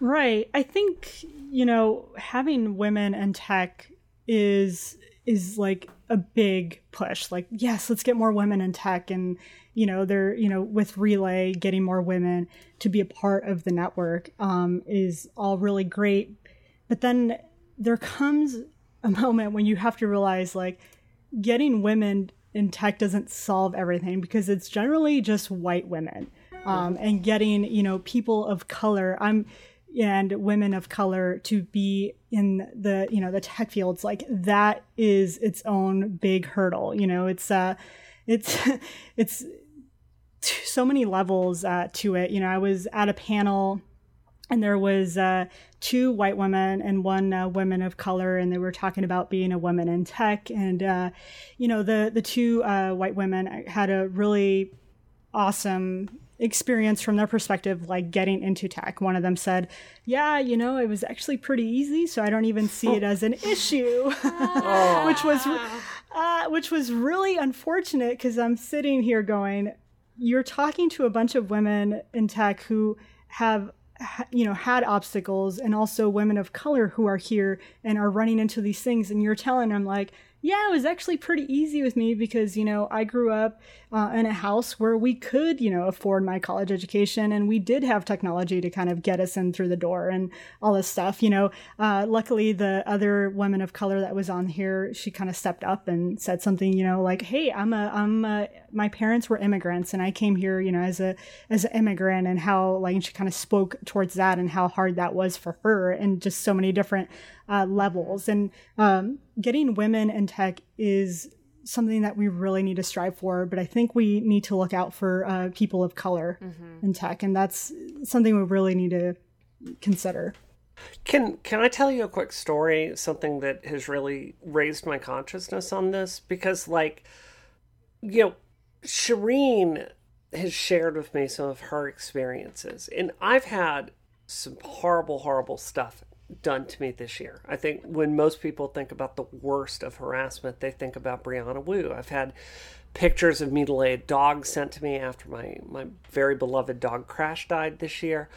Right. I think you know having women in tech is is like a big push. Like, yes, let's get more women in tech, and you know, they're you know with Relay getting more women to be a part of the network um, is all really great. But then there comes a moment when you have to realize like getting women in tech doesn't solve everything because it's generally just white women um, and getting you know people of color i'm and women of color to be in the you know the tech fields like that is its own big hurdle you know it's uh it's it's so many levels uh, to it. You know i was at a panel and there was uh, two white women and one uh, woman of color, and they were talking about being a woman in tech. And uh, you know, the the two uh, white women had a really awesome experience from their perspective, like getting into tech. One of them said, "Yeah, you know, it was actually pretty easy, so I don't even see it as an issue," which was uh, which was really unfortunate because I'm sitting here going, "You're talking to a bunch of women in tech who." have you know had obstacles and also women of color who are here and are running into these things and you're telling them like yeah, it was actually pretty easy with me because, you know, I grew up uh, in a house where we could, you know, afford my college education and we did have technology to kind of get us in through the door and all this stuff. You know, uh, luckily, the other woman of color that was on here, she kind of stepped up and said something, you know, like, hey, I'm a, I'm a, my parents were immigrants and I came here, you know, as a, as an immigrant and how, like, and she kind of spoke towards that and how hard that was for her and just so many different uh, levels. And um, getting women in tech is something that we really need to strive for. But I think we need to look out for uh, people of color mm-hmm. in tech, and that's something we really need to consider. Can Can I tell you a quick story? Something that has really raised my consciousness on this because, like, you know, Shireen has shared with me some of her experiences, and I've had some horrible, horrible stuff done to me this year. I think when most people think about the worst of harassment, they think about Brianna Wu. I've had pictures of me mutilated dogs sent to me after my, my very beloved dog Crash died this year.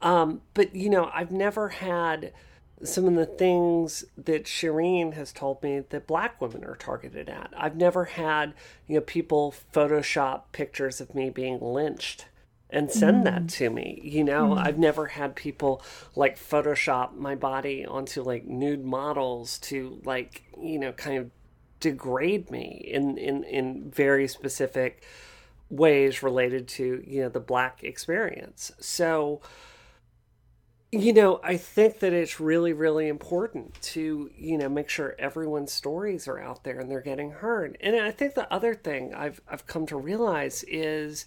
Um, but, you know, I've never had some of the things that Shireen has told me that black women are targeted at. I've never had, you know, people Photoshop pictures of me being lynched and send mm. that to me. You know, mm. I've never had people like Photoshop my body onto like nude models to like, you know, kind of degrade me in in in very specific ways related to, you know, the black experience. So you know, I think that it's really, really important to, you know, make sure everyone's stories are out there and they're getting heard. And I think the other thing I've I've come to realize is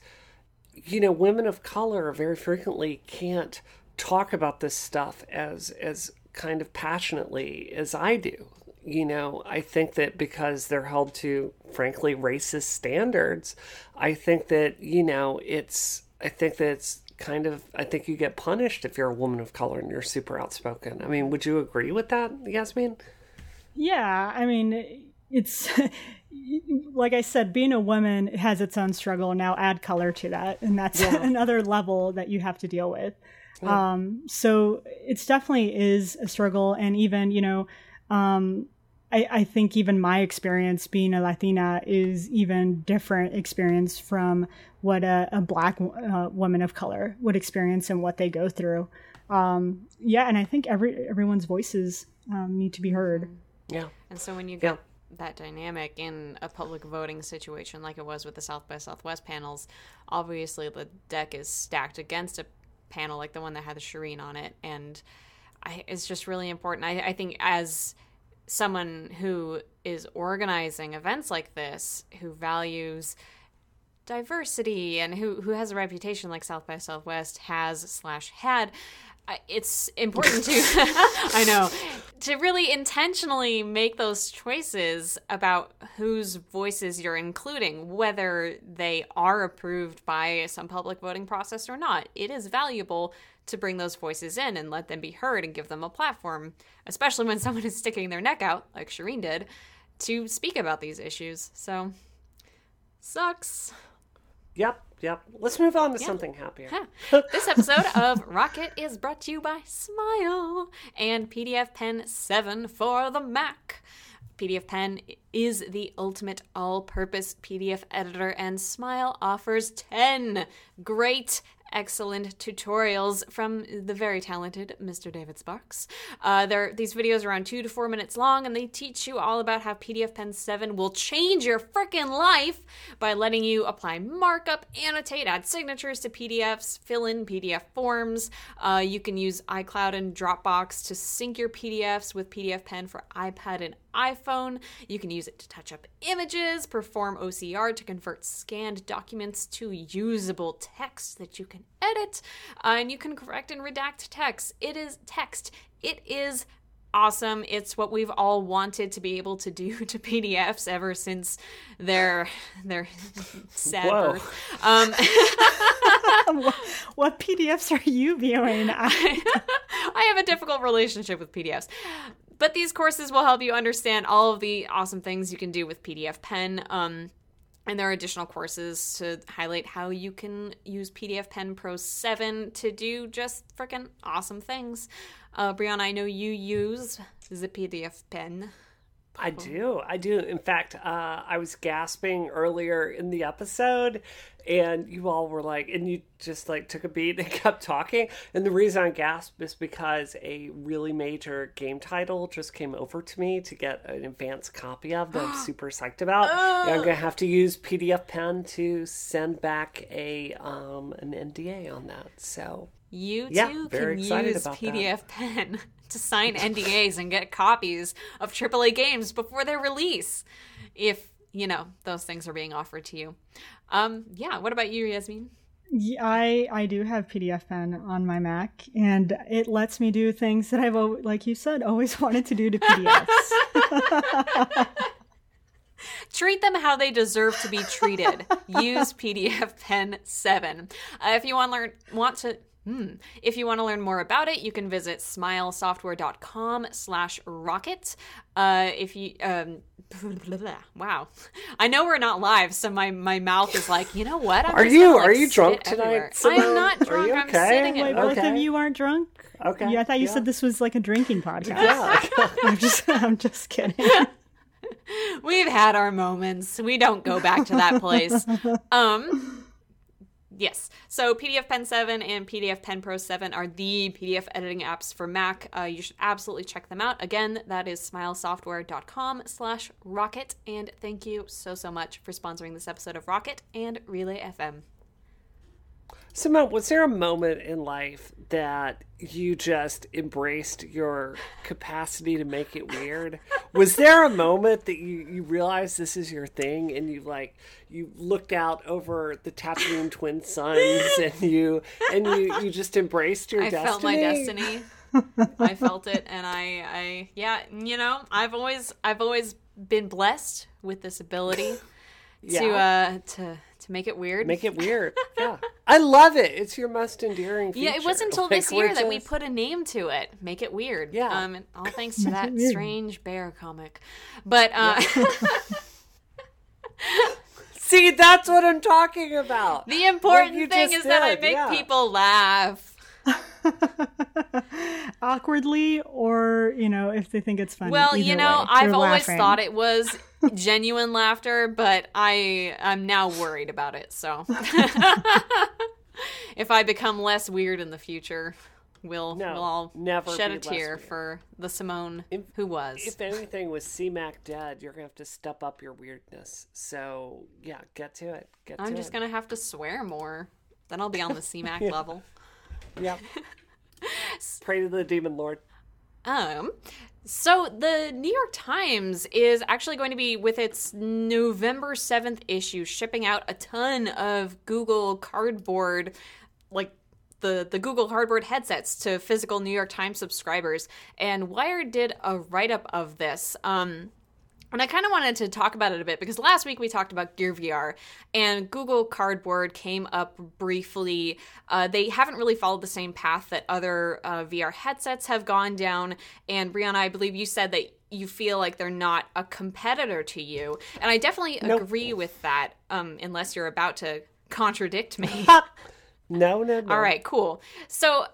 you know, women of color very frequently can't talk about this stuff as as kind of passionately as I do. You know, I think that because they're held to frankly racist standards, I think that, you know, it's I think that it's kind of I think you get punished if you're a woman of color and you're super outspoken. I mean, would you agree with that, Yasmin? Yeah, I mean, it's like I said, being a woman has its own struggle. Now add color to that, and that's yeah. another level that you have to deal with. Yeah. Um, so it's definitely is a struggle, and even you know, um, I, I, think even my experience being a Latina is even different experience from what a, a black uh, woman of color would experience and what they go through. Um, yeah, and I think every everyone's voices um, need to be heard. Yeah, and so when you get that dynamic in a public voting situation like it was with the South by Southwest panels, obviously the deck is stacked against a panel like the one that had the Shireen on it. And I, it's just really important. I, I think as someone who is organizing events like this, who values diversity and who, who has a reputation like South by Southwest has slash had, it's important to I know. to really intentionally make those choices about whose voices you're including whether they are approved by some public voting process or not. It is valuable to bring those voices in and let them be heard and give them a platform especially when someone is sticking their neck out like Shireen did to speak about these issues. So sucks. Yep Yep. Let's move on to yeah. something happier. this episode of Rocket is brought to you by Smile and PDF Pen 7 for the Mac. PDF Pen is the ultimate all purpose PDF editor, and Smile offers 10 great excellent tutorials from the very talented Mr. David Sparks. Uh, these videos are around two to four minutes long, and they teach you all about how PDF Pen 7 will change your freaking life by letting you apply markup, annotate, add signatures to PDFs, fill in PDF forms. Uh, you can use iCloud and Dropbox to sync your PDFs with PDF Pen for iPad and iPhone. You can use it to touch up images, perform OCR to convert scanned documents to usable text that you can edit, uh, and you can correct and redact text. It is text. It is awesome. It's what we've all wanted to be able to do to PDFs ever since their their sad Whoa. birth. Um, what, what, PDFs are you viewing? I, I have a difficult relationship with PDFs. But these courses will help you understand all of the awesome things you can do with PDF Pen. Um, and there are additional courses to highlight how you can use PDF Pen Pro 7 to do just freaking awesome things. Uh, Brianna, I know you use the PDF Pen. I do. I do. In fact, uh, I was gasping earlier in the episode, and you all were like, and you just like took a beat and kept talking. And the reason I gasped is because a really major game title just came over to me to get an advanced copy of that I'm super psyched about. And I'm gonna have to use PDF Pen to send back a um, an NDA on that. So You Yeah, too can use about that. PDF Pen to sign NDAs and get copies of AAA games before their release, if you know those things are being offered to you. Um, yeah. What about you, Yasmin? Yeah, I I do have PDF Pen on my Mac, and it lets me do things that I've, like you said, always wanted to do to PDFs. Treat them how they deserve to be treated. Use PDF Pen 7. Uh, if you want learn want to hmm, if you want to learn more about it, you can visit smilesoftware.com slash rocket. Uh, if you um wow. I know we're not live, so my, my mouth is like, you know what? I'm Are you- gonna, like, are you drunk tonight, I'm not Are drunk. you I'm sitting Wait, at both Okay. of you aren't drunk? okay, Yeah, I thought you yeah. said this was like a drinking podcast. Yeah. I'm just I'm just kidding. We've had our moments. We don't go back to that place. Um Yes. So PDF Pen 7 and PDF Pen Pro 7 are the PDF editing apps for Mac. Uh, you should absolutely check them out. Again, that is smilesoftware.com slash rocket. And thank you so, so much for sponsoring this episode of Rocket and Relay FM. Simone, was there a moment in life that you just embraced your capacity to make it weird? was there a moment that you, you realized this is your thing and you like you looked out over the Tatooine twin suns and you and you, you just embraced your destiny. I destiny? felt my destiny. I felt it and I I yeah, you know, I've always I've always been blessed with this ability to uh to to make it weird. Make it weird. Yeah. I love it. It's your most endearing feature. yeah, it wasn't until Like, this we're year that we put a name to it. Make it weird. Yeah. Um, and all thanks to that strange bear comic. But uh, See, that's what I'm talking about. the important thing just is that I make yeah. people laugh. Awkwardly, or you know, if they think it's funny. Well, you know, way, I've always laughing. thought it was genuine laughter, but I I'm now worried about it. So if I become less weird in the future, we'll No, we'll all never shed a tear for the Simone If- who was. If anything, with CMAC dead, you're gonna have to step up your weirdness. So yeah, get to it. Get I'm to just it. gonna have to swear more. Then I'll be on the CMAC level. Yep. Pray to the demon lord. Um, so the New York Times is actually going to be with its November 7th issue shipping out a ton of Google Cardboard like the the Google Cardboard headsets to physical New York Times subscribers. And Wired did a write up of this. Um and I kind of wanted to talk about it a bit because last week we talked about Gear VR and Google Cardboard came up briefly. Uh, they haven't really followed the same path that other uh, VR headsets have gone down. And Brianna, I believe you said that you feel like they're not a competitor to you. And I definitely Nope. agree with that, um, unless you're about to contradict me. No, no, no. All right, cool. So,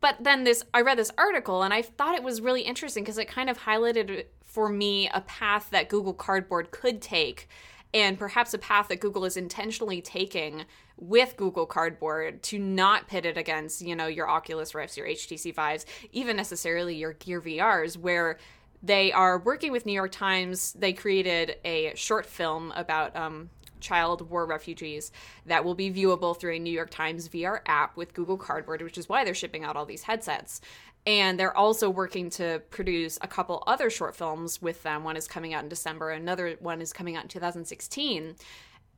but then this, I read this article and I thought it was really interesting because it kind of highlighted for me a path that Google Cardboard could take and perhaps a path that Google is intentionally taking with Google Cardboard to not pit it against, you know, your Oculus Rifts, your HTC Vives, even necessarily your Gear VRs, where they are working with New York Times. They created a short film about um, child war refugees that will be viewable through a New York Times VR app with Google Cardboard, which is why they're shipping out all these headsets. And they're also working to produce a couple other short films with them. One is coming out in December, another one is coming out in 2016.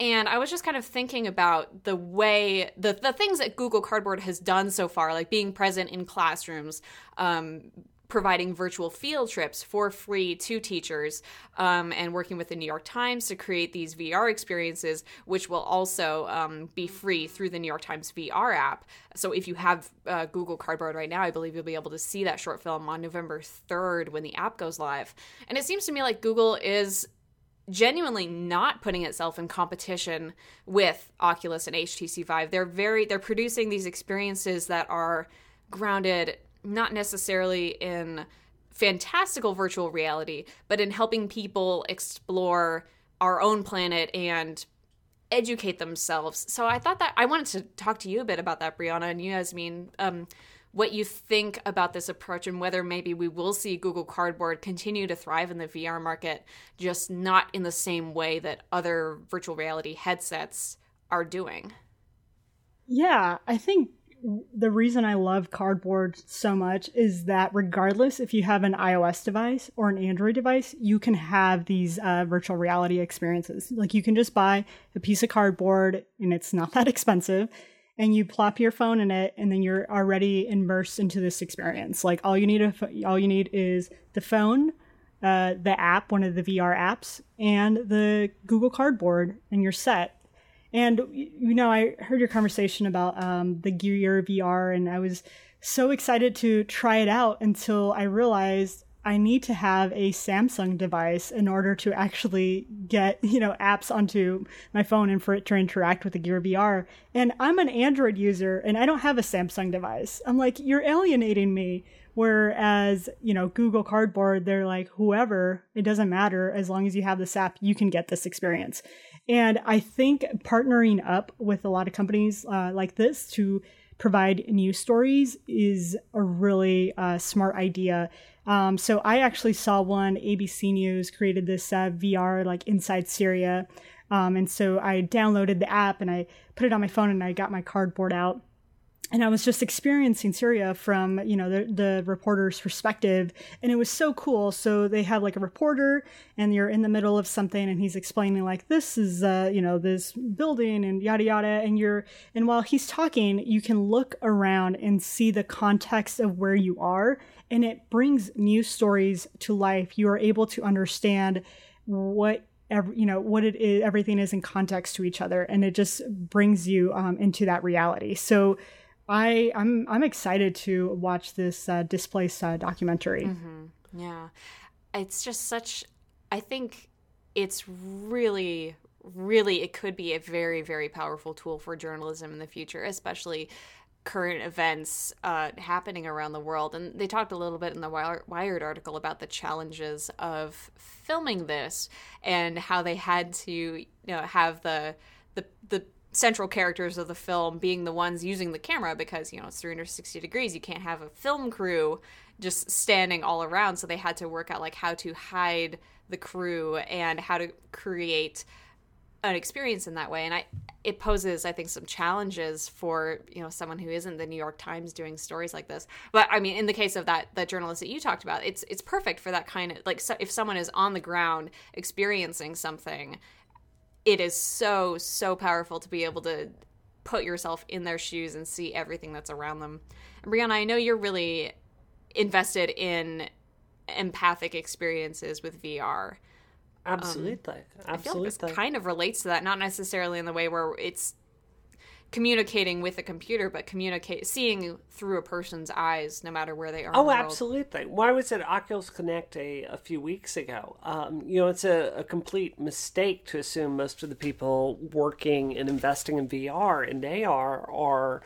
And I was just kind of thinking about the way the the things that Google Cardboard has done so far, like being present in classrooms, um, providing virtual field trips for free to teachers, um, and working with the New York Times to create these VR experiences, which will also um, be free through the New York Times VR app. So if you have uh, Google Cardboard right now, I believe you'll be able to see that short film on November 3rd when the app goes live. And it seems to me like Google is genuinely not putting itself in competition with Oculus and HTC Vive. They're very they're producing these experiences that are grounded not necessarily in fantastical virtual reality, but in helping people explore our own planet and educate themselves. So I thought that I wanted to talk to you a bit about that, Brianna, and you, Yasmin. Um, what you think about this approach and whether maybe we will see Google Cardboard continue to thrive in the VR market, just not in the same way that other virtual reality headsets are doing. Yeah, I think the reason I love Cardboard so much is that regardless if you have an iOS device or an Android device, you can have these uh, virtual reality experiences. Like you can just buy a piece of cardboard and it's not that expensive and you plop your phone in it and then you're already immersed into this experience like all you need all you need is the phone uh, the app one of the vr apps and the google cardboard and you're set and you know i heard your conversation about um, the gear vr and i was so excited to try it out until i realized I need to have a Samsung device in order to actually get, you know, apps onto my phone and for it to interact with the Gear VR. And I'm an Android user and I don't have a Samsung device. I'm like, you're alienating me. Whereas, you know, Google Cardboard, they're like, whoever, it doesn't matter. As long as you have this app, you can get this experience. And I think partnering up with a lot of companies uh, like this to provide news stories is a really uh, smart idea um, so I actually saw one. ABC News created this uh, VR like inside Syria, um, and so I downloaded the app and I put it on my phone and I got my cardboard out and I was just experiencing Syria from you know the, the reporter's perspective, and it was so cool. So they have like a reporter, and you're in the middle of something, and he's explaining like this is uh, you know this building and yada yada, and you're and while he's talking, you can look around and see the context of where you are, and it brings news stories to life. You are able to understand what every, you know what it is everything is in context to each other. And it just brings you um, into that reality. So I I'm I'm excited to watch this uh, displaced uh, documentary. Mm-hmm. Yeah, it's just such. I think it's really, really, it could be a very, very powerful tool for journalism in the future, especially current events uh, happening around the world. And they talked a little bit in the Wired article about the challenges of filming this and how they had to, you know, have the the the central characters of the film being the ones using the camera because you know it's 360 degrees. You can't have a film crew just standing all around. So they had to work out like how to hide the crew and how to create an experience in that way. And i it poses i think some challenges for you know someone who isn't the new york times doing stories like this. But i mean in the case of that that journalist that you talked about it's it's perfect for that kind of like so if someone is on the ground experiencing something it is so so powerful to be able to put yourself in their shoes and see everything that's around them. And Brianna, I know you're really invested in empathic experiences with VR. Absolutely. Um, Absolutely. I feel like this kind of relates to that, not necessarily in the way where it's communicating with a computer, but communicate seeing through a person's eyes, no matter where they are. Oh, absolutely. Why was it Oculus Connect a, a few weeks ago? Um, you know, it's a, a, complete mistake to assume most of the people working and investing in VR and AR are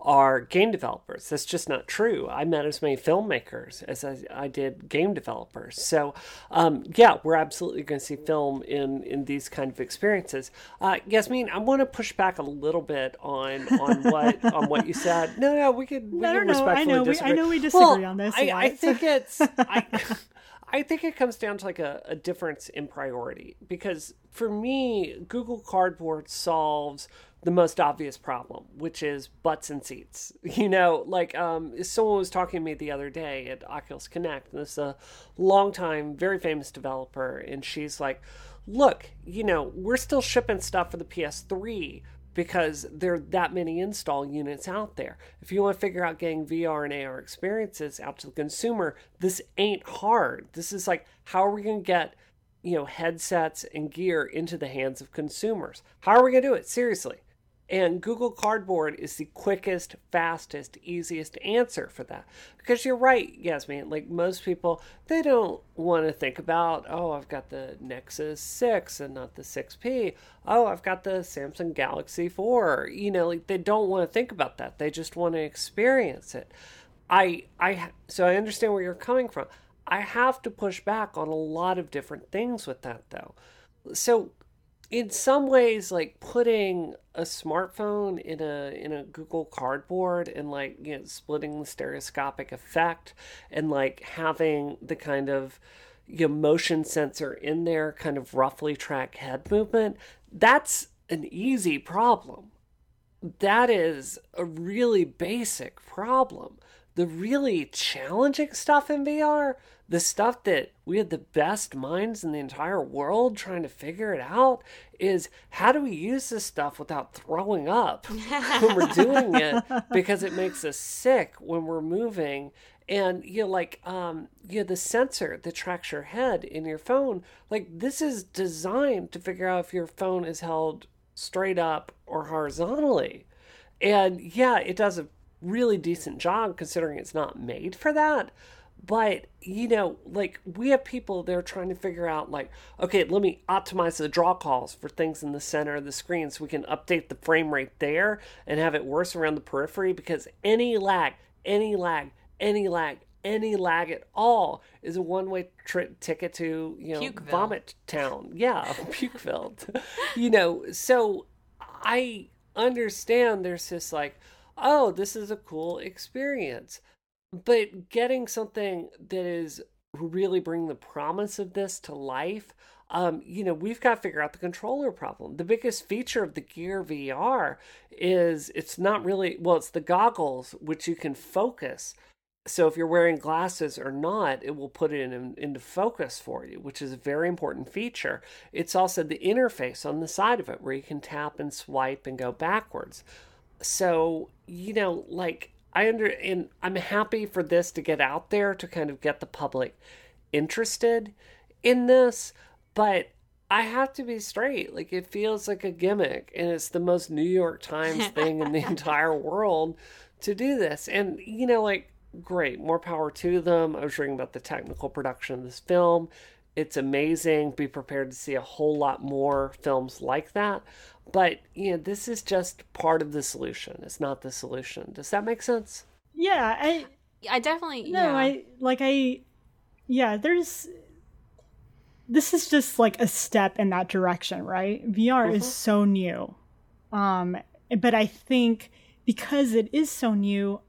are game developers. That's just not true. I met as many filmmakers as I, I did game developers. So, um, yeah, we're absolutely going to see film in in these kind of experiences. Uh, Yasmin, I want to push back a little bit on on what on what you said. No, no, we could we no, can no, respectfully I know disagree. We, I know we disagree well, on this. I, I think it's. I, I think it comes down to like a, a difference in priority because for me, Google Cardboard solves the most obvious problem, which is butts and seats. You know, like um, someone was talking to me the other day at Oculus Connect, and this is a long-time, very famous developer, and she's like, "Look, you know, we're still shipping stuff for the PS3." Because there are that many install units out there. If you want to figure out getting VR and AR experiences out to the consumer, this ain't hard. This is like, how are we going to get you know headsets and gear into the hands of consumers how are we going to do it seriously And Google Cardboard is the quickest, fastest, easiest answer for that. Because you're right, Yasmin, like most people, they don't want to think about, oh, I've got the Nexus 6 and not the 6P. Oh, I've got the Samsung Galaxy 4. You know, like they don't want to think about that. They just want to experience it. I I so I understand where you're coming from. I have to push back on a lot of different things with that though. So in some ways like putting a smartphone in a in a Google Cardboard and like you know splitting the stereoscopic effect and like having the kind of you know, motion sensor in there kind of roughly track head movement that's an easy problem. That is a really basic problem the really challenging stuff in VR, the stuff that we had the best minds in the entire world trying to figure it out, is how do we use this stuff without throwing up when we're doing it because it makes us sick when we're moving. And you know, like um, you know, the sensor that tracks your head in your phone, like this is designed to figure out if your phone is held straight up or horizontally. And yeah, it does a really decent job considering it's not made for that. But, you know, like we have people they're trying to figure out, like, okay, let me optimize the draw calls for things in the center of the screen so we can update the frame rate there and have it worse around the periphery because any lag, any lag, any lag, any lag at all is a one-way tri- ticket to you know Pukeville. vomit town yeah pukeville you know so i understand there's this like oh, this is a cool experience. But getting something that is really bring the promise of this to life, um, you know, we've got to figure out the controller problem. The biggest feature of the Gear VR is it's not really, well, it's the goggles, which you can focus. So if you're wearing glasses or not, it will put it in, into focus for you, which is a very important feature. It's also the interface on the side of it where you can tap and swipe and go backwards so you know like i under and i'm happy for this to get out there to kind of get the public interested in this but i have to be straight. Like it feels like a gimmick and it's the most new york times thing in the entire world to do this. And you know like great more power to them. I was reading about the technical production of this film. It's amazing. Be prepared to see a whole lot more films like that but you know, this is just part of the solution. It's not the solution. Does that make sense? Yeah, I I definitely No, yeah. I like I yeah, there's this is just like a step in that direction, right? VR mm-hmm. is so new. Um but I think because it is so new,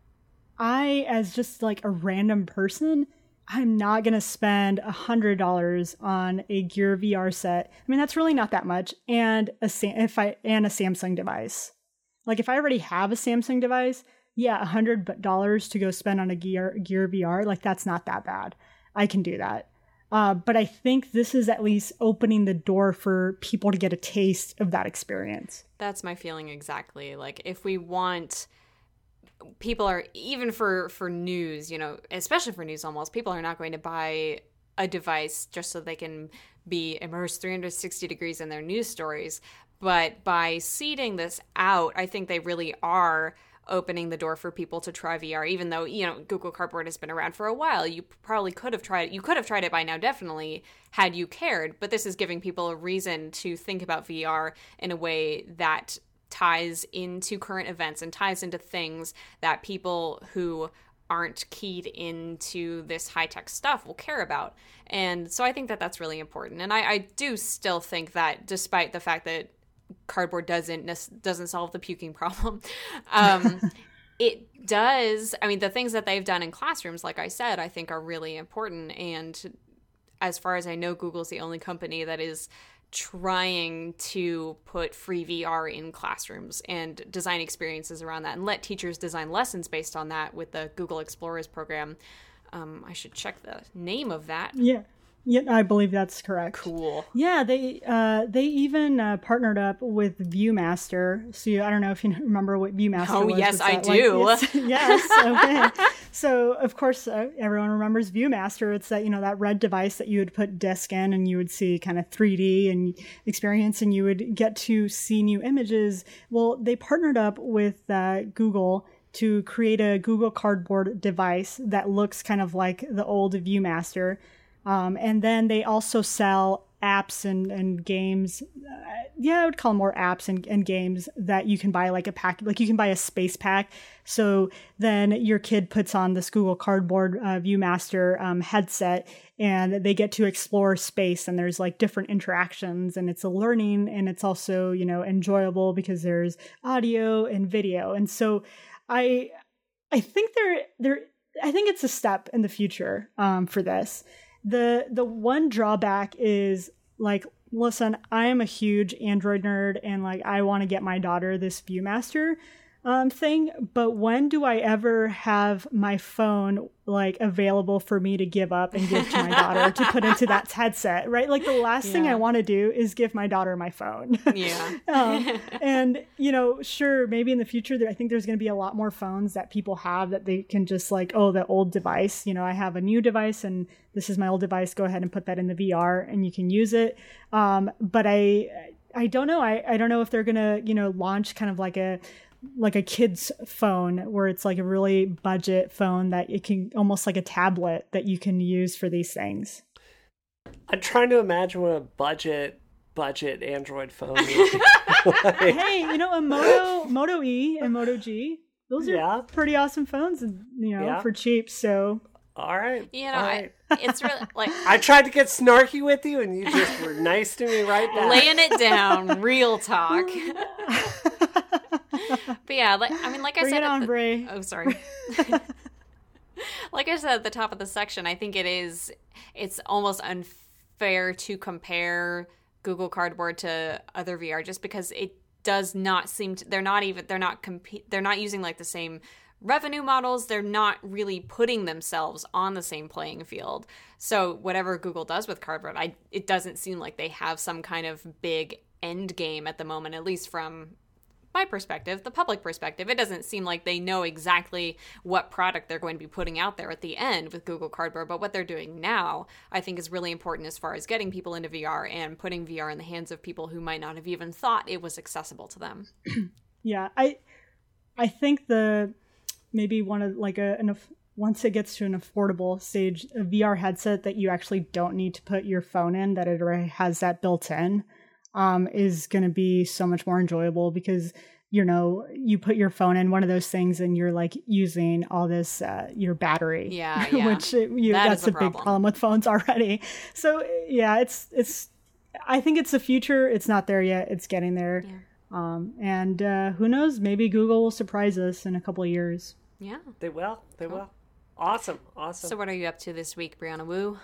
I as just like a random person I'm not gonna spend a hundred dollars on a Gear VR set. I mean, that's really not that much, and a if I and a Samsung device. Like if I already have a Samsung device, yeah, a hundred dollars to go spend on a Gear Gear VR, like that's not that bad. I can do that. Uh, but I think this is at least opening the door for people to get a taste of that experience. That's my feeling exactly. Like if we want people are even for for news you know especially for news almost people are not going to buy a device just so they can be immersed 360 degrees in their news stories. But by seeding this out i think they really are opening the door for people to try VR even though you know Google Cardboard has been around for a while. You probably could have tried you could have tried it by now definitely had you cared. But this is giving people a reason to think about VR in a way that ties into current events and ties into things that people who aren't keyed into this high tech stuff will care about. And so I think that that's really important. And I, I do still think that despite the fact that cardboard doesn't doesn't solve the puking problem, um, it does. I mean, the things that they've done in classrooms, like I said, I think are really important. And as far as I know, Google's the only company that is trying to put free VR in classrooms and design experiences around that and let teachers design lessons based on that with the Google Explorers program. Um, I should check the name of that. Yeah. Yeah, I believe that's correct. Cool. Yeah, they uh, they even uh, partnered up with ViewMaster. So you, I don't know if you remember what ViewMaster Oh, was. yes, I like, do. it's- yes. Okay. so of course uh, everyone remembers ViewMaster. It's that you know that red device that you would put disk in, and you would see kind of 3D and experience, and you would get to see new images. Well, they partnered up with uh, Google to create a Google Cardboard device that looks kind of like the old ViewMaster. Um, and then they also sell apps and, and games. Uh, yeah, I would call more apps and, and games that you can buy like a pack, like you can buy a space pack. So then your kid puts on this Google Cardboard uh, ViewMaster um, headset and they get to explore space and there's like different interactions and it's a learning and it's also, you know, enjoyable because there's audio and video. And so I, I think they're, they're, I think it's a step in the future um, for this the the one drawback is like listen i am a huge android nerd and like i want to get my daughter this viewmaster um, thing but when do i ever have my phone like available for me to give up and give to my daughter to put into that headset right? Like the last thing i want to do is give my daughter my phone. Yeah. um, and you know sure maybe in the future there, i think there's going to be a lot more phones that people have that they can just like oh the old device you know i have a new device and this is my old device go ahead and put that in the vr and you can use it. Um, but i i don't know I, I don't know if they're going to you know launch kind of like a like a kid's phone where it's like a really budget phone that it can almost like a tablet that you can use for these things I'm trying to imagine what a budget budget Android phone would be like. hey, you know, a Moto Moto E and Moto G, those are Yeah. pretty awesome phones, and you know, Yeah. for cheap. So All right. You know, all I, it's really like I tried to get snarky with you, and you just were nice to me right back. laying it down, real talk. but yeah, like I mean, like I bring said, on, the- Oh, sorry. like I said at the top of the section, I think it is it's almost unfair to compare Google Cardboard to other VR just because it does not seem to they're not even they're not compete they're not using like the same revenue models. They're not really putting themselves on the same playing field. So whatever google does with cardboard i it doesn't seem like they have some kind of big end game at the moment at least from my perspective, the public perspective, it doesn't seem like they know exactly what product they're going to be putting out there at the end with Google Cardboard. But what they're doing now, I think, is really important as far as getting people into VR and putting VR in the hands of people who might not have even thought it was accessible to them. Yeah, I I think the maybe one of like a an once it gets to an affordable stage, a VR headset that you actually don't need to put your phone in, that it already has that built in, um, is going to be so much more enjoyable because you know you put your phone in one of those things and you're like using all this uh, your battery, Yeah, yeah. which uh, you, That that's is a a big problem. problem with phones already. So yeah, it's it's. I think it's the future. It's not there yet. It's getting there. Um, and uh, who knows? Maybe Google will surprise us in a couple of years. Yeah. They will. They will. Awesome. Awesome. So, what are you up to this week, Brianna Wu?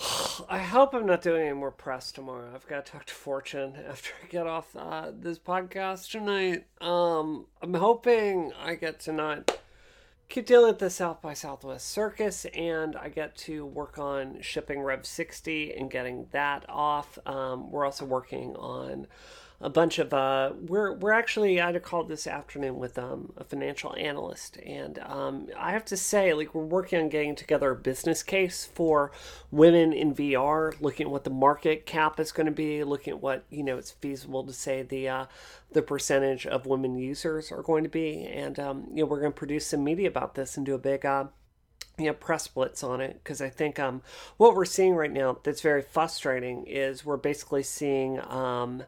I hope I'm not doing any more press tomorrow. I've got to talk to Fortune after I get off uh, this podcast tonight. Um, I'm hoping I get to not keep dealing with the South by Southwest Circus, and I get to work on shipping Rev 60 and getting that off. Um, we're also working on a bunch of uh we're we're actually I had a call this afternoon with um a financial analyst. And um I have to say like we're working on getting together a business case for women in VR looking at what the market cap is going to be looking at what you know it's feasible to say the uh the percentage of women users are going to be. And um you know we're going to produce some media about this and do a big uh you know press blitz on it. Because I think um what we're seeing right now that's very frustrating is we're basically seeing um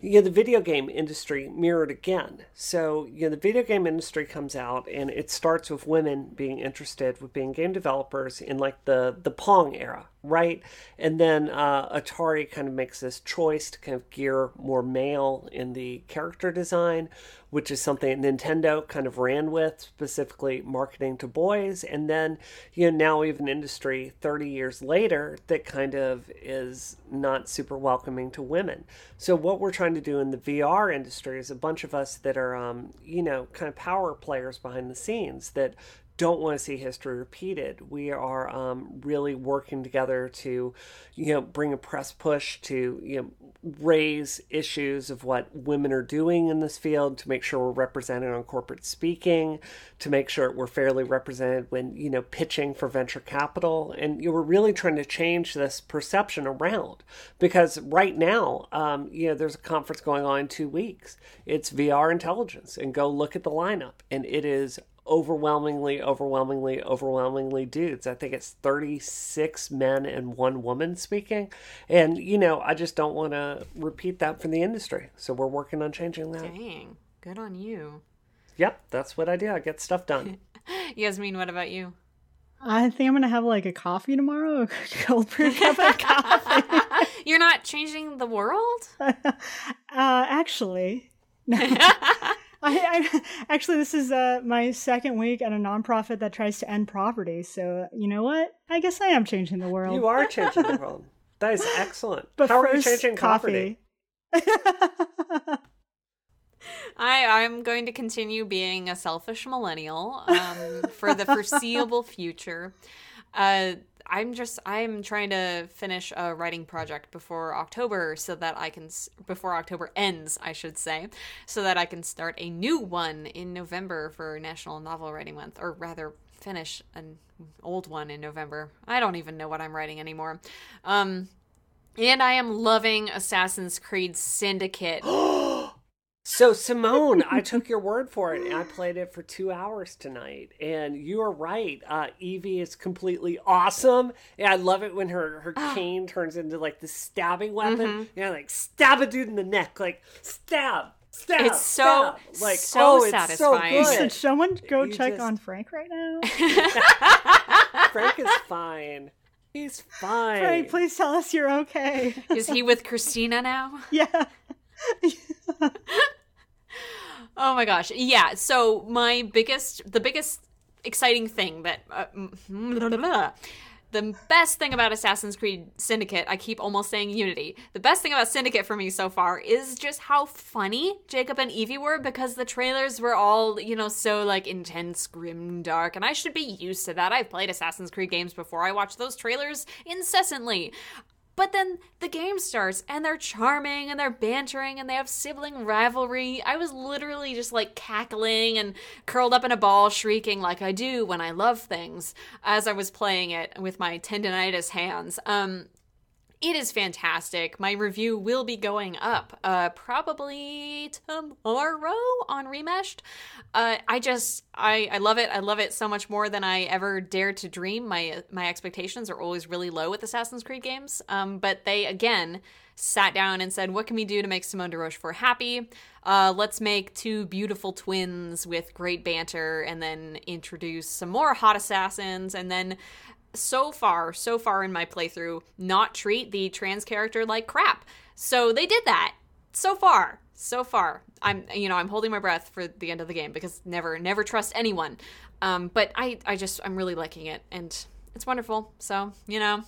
you know, the video game industry mirrored again. So, you know, the video game industry comes out and it starts with women being interested with being game developers in like the the Pong era, right? And then uh, Atari kind of makes this choice to kind of gear more male in the character design, which is something Nintendo kind of ran with, specifically marketing to boys. And then, you know, now we have an industry 30 years later that kind of is not super welcoming to women. So, what we're trying to do in the VR industry is a bunch of us that are, um, you know, kind of power players behind the scenes that don't want to see history repeated. We are um, really working together to, you know, bring a press push to, you know, raise issues of what women are doing in this field, to make sure we're represented on corporate speaking, to make sure we're fairly represented when, you know, pitching for venture capital. And you know, we're really trying to change this perception around because right now, um, you know, there's a conference going on in two weeks. It's VR intelligence, and go look at the lineup, and it is overwhelmingly, overwhelmingly, overwhelmingly dudes. I think it's 36 men and one woman speaking. And, you know, I just don't want to repeat that for the industry. So we're working on changing that. Dang, good on you. Yep, that's what I do. I get stuff done. Yasmin, what about you? I think I'm gonna have like a coffee tomorrow, a cold brew cup of coffee. You're not changing the world? uh, actually, I, I actually this is uh, my second week at a nonprofit that tries to end poverty. So you know what? I guess I am changing the world. You are changing the world. That is excellent. But How are you changing coffee. poverty? I I'm going to continue being a selfish millennial um, for the foreseeable future. Uh, I'm just I'm trying to finish a writing project before October so that I can before October ends, I should say, so that I can start a new one in November for National Novel Writing Month, or rather finish an old one in November. I don't even know what I'm writing anymore. Um, and I am loving Assassin's Creed Syndicate. So Simone, I took your word for it, and I played it for two hours tonight. And you are right. Uh, Evie is completely awesome, and I love it when her her cane turns into like the stabbing weapon. Yeah, like stab a dude in the neck, like stab, stab. It's so- stab. like so oh, it's satisfying. so Should someone go You check just- on Frank right now? Frank is fine. He's fine. Frank, please tell us you're okay. Is he with Christina now? yeah. Oh my gosh. Yeah. So my biggest, the biggest exciting thing that, uh, the best thing about Assassin's Creed Syndicate, I keep almost saying Unity. The best thing about Syndicate for me so far is just how funny Jacob and Evie were because the trailers were all, you know, so like intense, grim, dark, and I should be used to that. I've played Assassin's Creed games before. I watch those trailers incessantly. But then the game starts and they're charming and they're bantering and they have sibling rivalry. I was literally just like cackling and curled up in a ball, shrieking like I do when I love things as I was playing it with my tendonitis hands. Um, it is fantastic. My review will be going up uh, probably tomorrow on Remeshed. Uh, I just I, I love it. I love it so much more than I ever dared to dream. My my expectations are always really low with Assassin's Creed games. Um, but they again sat down and said, "What can we do to make Simone de Rochefort happy? Uh, let's make two beautiful twins with great banter, and then introduce some more hot assassins, and then." So far, so far in my playthrough, not treat the trans character like crap. So they did that. So far, so far. I'm, you know, I'm holding my breath for the end of the game because never, never trust anyone. Um, but I, I just, I'm really liking it, and it's wonderful. So you know,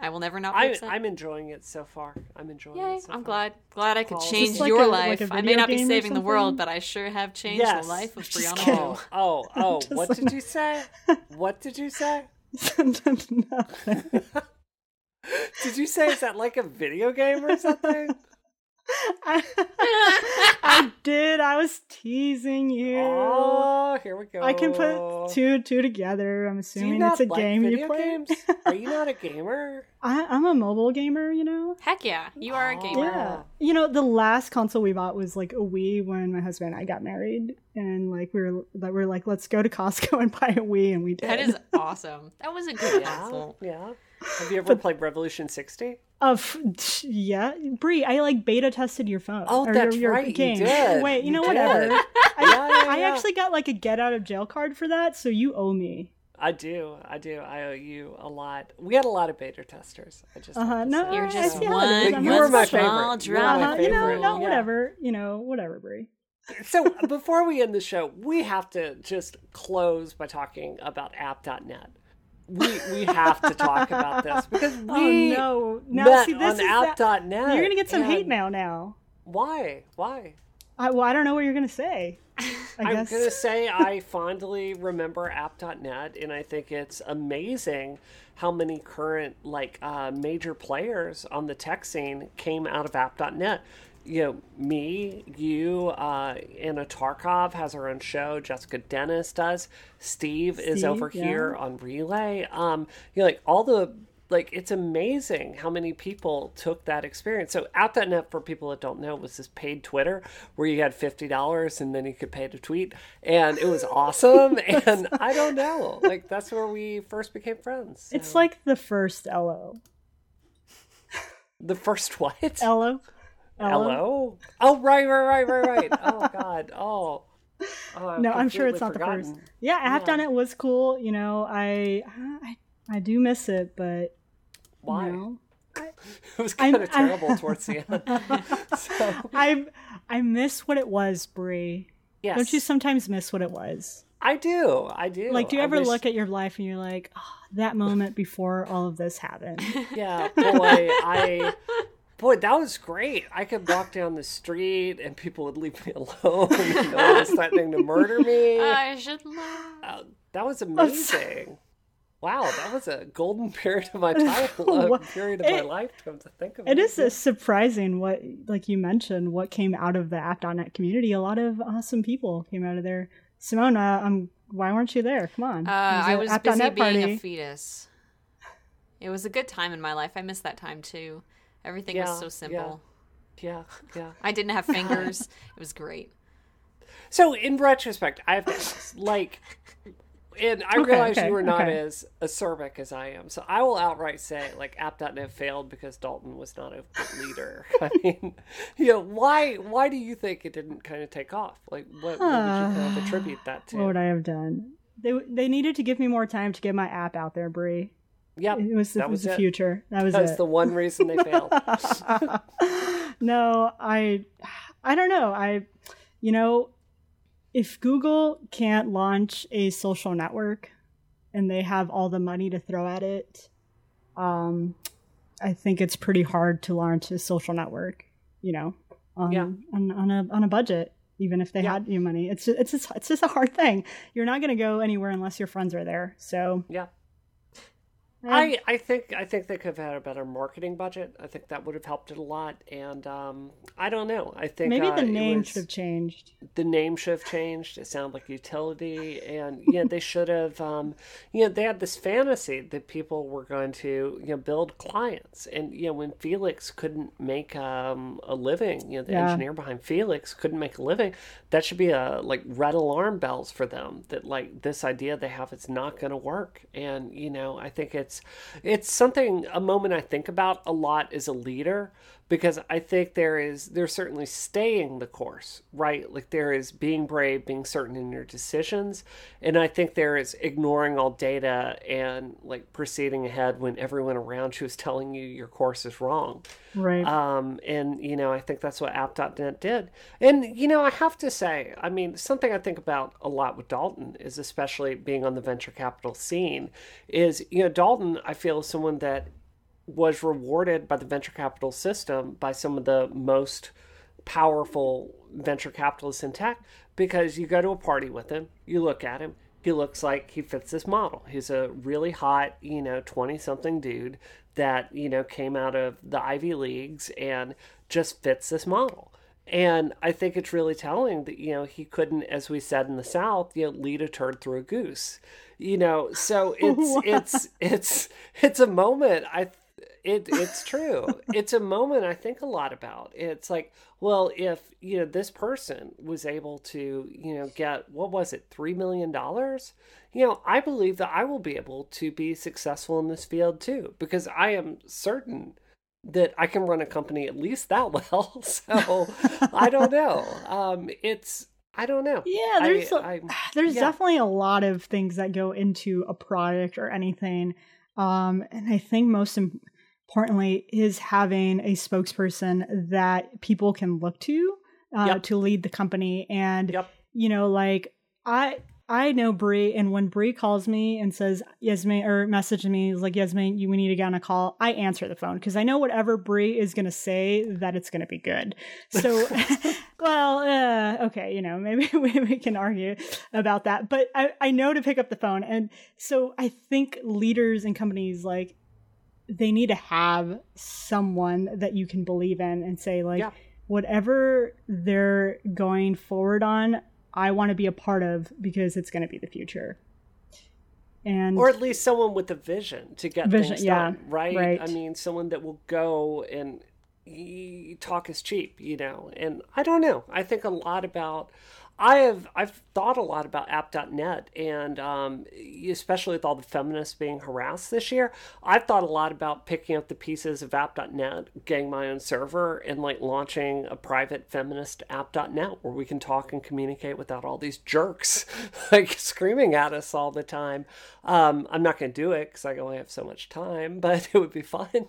I will never not be I, upset. I'm enjoying it so far. I'm enjoying Yay! it. So I'm far. glad, glad I could change like your a- life. like I may not be saving the world, but I sure have changed Yes. the life of Brianna. Oh, oh, oh! What like- did you say? What did you say? Did you say is that like a video game or something? I, I did. I was teasing you. Oh, here we go. I can put two two together. I'm Do you assuming not it's a like game video you play. games? Are you not a gamer? I, I'm a mobile gamer, you know. Heck yeah, you are a gamer. Yeah, you know the last console we bought was like a Wii when my husband and I got married, and like we were that we were like, let's go to Costco and buy a Wii, and we did. That is awesome. That was a good Yeah, console. yeah. Have you ever played Revolution 60? Of yeah, Brie, I like beta tested your phone. Oh, or that's your, your right, you game. did. Wait, you You know did. whatever. I, yeah, I yeah. actually got like a get out of jail card for that, so you owe me. I do. I do. I owe you a lot. We had a lot of beta testers. I just have Uh-huh. to No. You're I just see how it one is. I'm You were my special. small favorite. You were my Uh-huh. You know, no, Yeah. whatever. You know, whatever, Brie. So before we end the show, we have to just close by talking about app.net. We we have to talk about this because we oh no! Now met see, this on is that- You're gonna get some hate mail now. Why? Why? I, well, I don't know what you're gonna say. I I'm going to say I fondly remember app.net, and I think it's amazing how many current like uh, major players on the tech scene came out of app.net. You know, me, you, uh, Anna Tarkov has her own show. Jessica Dennis does. Steve, is over yeah. here on Relay. Um, you know, like all the like it's amazing how many people took that experience. So app.net for people that don't know was this paid Twitter where you had fifty dollars and then you could pay to tweet and it was awesome and I don't know. Like that's where we first became friends. So- It's like the first LO. the first what? LO. Hello? Oh right, right, right, right, right. Oh god. Oh. Oh, No, I'm sure it's not the forgotten. first. Yeah, it was cool. You know, I, I I do miss it, but Why? you know, It was kind I'm- of terrible towards the end. So, I I miss what it was, Brie. yes. Don't you sometimes miss what it was? I do. I do. Like, do you ever wish- look at your life and you're like, oh, that moment before all of this happened? Yeah, boy, I boy, that was great. I could walk down the street and people would leave me alone. and no one was threatening to murder me. I should laugh. Uh, that was amazing. Wow, that was a golden period of my time, What- period of my it- life. Come to think of it, It is surprising what, like you mentioned, what came out of the app.net community. A lot of awesome people came out of there. Simone, uh, um, why weren't you there? Come on. Uh, It I a was app.net busy being a fetus. It was a good time in my life. I missed that time too. Everything Yeah, was so simple. Yeah, yeah. I didn't have fingers. it was great. So in retrospect, I have to ask, like, and I Okay, realize okay, you are not okay. as acerbic as I am, so I will outright say, like, app.net failed because Dalton was not a good leader. I mean, you know, why why do you think it didn't kind of take off? Like, what, what would you kind of attribute that to? What would I have done? They they needed to give me more time to get my app out there, Brie. Yep, It was, it that was was the it. future. That was That was it. the one reason they failed. no, I I don't know. I you know, if Google can't launch a social network and they have all the money to throw at it, um I think it's pretty hard to launch a social network, you know, on Yeah. on, on a on a budget. Even if they Yeah. had new money, it's it's just, it's just a hard thing. You're not going to go anywhere unless your friends are there. So yeah. I, I think I think they could have had a better marketing budget. I think that would have helped it a lot. And um, I don't know. I think maybe uh, the name was- should have changed. the name should have changed. It sounded like utility, and yeah, they should have. Um, you know, they had this fantasy that people were going to you know build clients, and you know when Felix couldn't make um, a living, you know the Yeah. engineer behind Felix couldn't make a living. That should be a like red alarm bells for them that like this idea they have is not going to work. And you know, I think it's it's something a moment I think about a lot as a leader because I think there is there's certainly staying the course, right? Like there is being brave, being certain in your decisions, and I think there is ignoring all data and like proceeding ahead when everyone around you is telling you your course is wrong. Right. Um, and you know, I think that's what app.net did. And you know, I have to say, I mean, something I think about a lot with Dalton is especially being on the venture capital scene is, you know, Dalton, I feel is someone that was rewarded by the venture capital system by some of the most powerful venture capitalists in tech because you go to a party with him, you look at him, he looks like he fits this model. He's a really hot, you know, 20 something dude that, you know, came out of the Ivy Leagues and just fits this model. And I think it's really telling that, you know, he couldn't, as we said in the South, you know, lead a turd through a goose. You know, so it's it's it's it's a moment I it it's true. it's a moment I think a lot about. It's like, well, if you know this person was able to, you know, get what was it, three million dollars, you know, I believe that I will be able to be successful in this field too, because I am certain that I can run a company at least that well. So I don't know. Um, it's I don't know. Yeah, there's I- a- I'm- there's yeah. definitely a lot of things that go into a product or anything um, and i think most importantly is having a spokesperson that people can look to uh, Yep. to lead the company and Yep. you know like i I know Brie, and when Brie calls me and says Yasmin or messages me is like Yasmin, you we need to get on a call. I answer the phone because I know whatever Brie is going to say that it's going to be good. So, well, uh, okay, you know, maybe we can argue about that. But I, I know to pick up the phone. And so I think leaders and companies like they need to have someone that you can believe in and say, like, yeah. whatever they're going forward on, I want to be a part of because it's going to be the future. And or at least someone with a vision to get vision, things done, yeah, right? right? I mean, someone that will go and talk is cheap, you know. And I don't know. I think a lot about. I have I've thought a lot about app.net and um, especially with all the feminists being harassed this year, I've thought a lot about picking up the pieces of app.net, getting my own server, and like launching a private feminist app.net where we can talk and communicate without all these jerks like screaming at us all the time. Um, I'm not going to do it because I only have so much time, but it would be fun.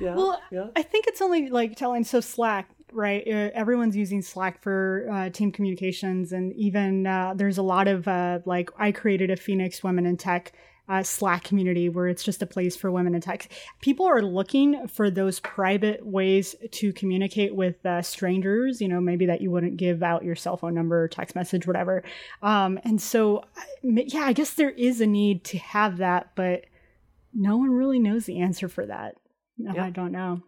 Yeah. Well, yeah. I think it's only like telling so Slack, right? Uh, everyone's using Slack for uh, team communications, and even uh, there's a lot of uh, like I created a Phoenix Women in Tech. Uh, Slack community where it's just a place for women in tech. People are looking for those private ways to communicate with uh, strangers, you know, maybe that you wouldn't give out your cell phone number, text message, whatever. Um, and so, yeah, I guess there is a need to have that, but no one really knows the answer for that. No, yep. I don't know.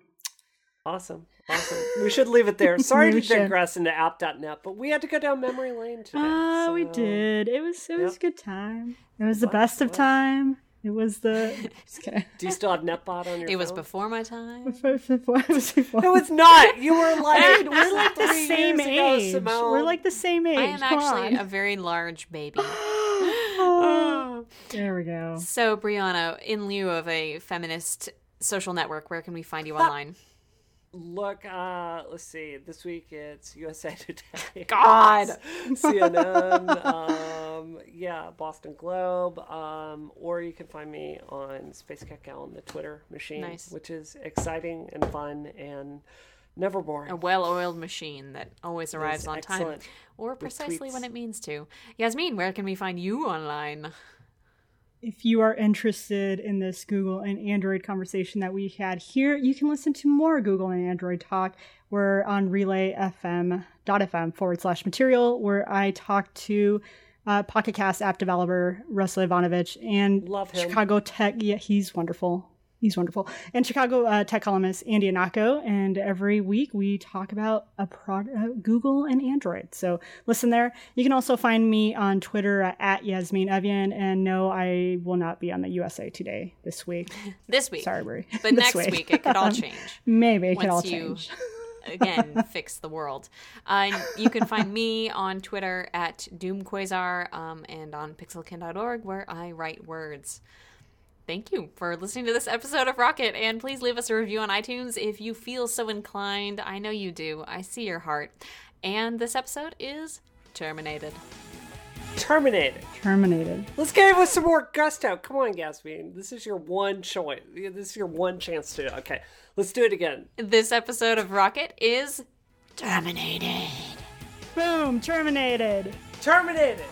Awesome. Awesome. We should leave it there. Sorry to digress into app.net, but we had to go down memory lane today. Ah, uh, so. we did. It was it was yep. a good time. It was the best of time. It was the. Just kidding. Do you still have NetBot on your? It phone? was before my time. Before, before, it was before. No, it's not. You were like we're like the same age. Ago, we're like the same age. I am Come actually on. a very large baby. oh, there we go. So, Brianna, in lieu of a feminist social network, where can we find you online? Look, uh, let's see. This week it's USA Today. God, CNN. um, yeah, Boston Globe. Um, or you can find me on Spacekatgal on the Twitter machine, nice. which is exciting and fun and never boring. A well-oiled machine that always arrives on time, or precisely when it means to. Yasmin, where can we find you online? If you are interested in this Google and Android conversation that we had here, you can listen to more Google and Android talk. We're on relayfm.fm forward slash material, where I talk to uh, Pocket Cast app developer Russell Ivanovic and Chicago Tech. Yeah, he's wonderful he's wonderful. And Chicago uh, tech columnist Andy Ihnatko. And every week we talk about a product, uh, Google and Android. So listen there. You can also find me on Twitter uh, at Yasmin Evjen. And no, I will not be on the USA Today this week. this week. Sorry, Brie. But next week. week. it could all change. Maybe it could all change. again fix the world. Uh, you can find me on Twitter at DoomQuasar um, and on pixelkin.org where I write words thank you for listening to this episode of Rocket. And please leave us a review on iTunes if you feel so inclined. I know you do. I see your heart. And this episode is terminated. Terminated. Terminated. Let's get it with some more gusto. Come on, Gasmin. This is your one choice. This is your one chance to. Okay, let's do it again. This episode of Rocket is terminated. Boom! Terminated. Terminated.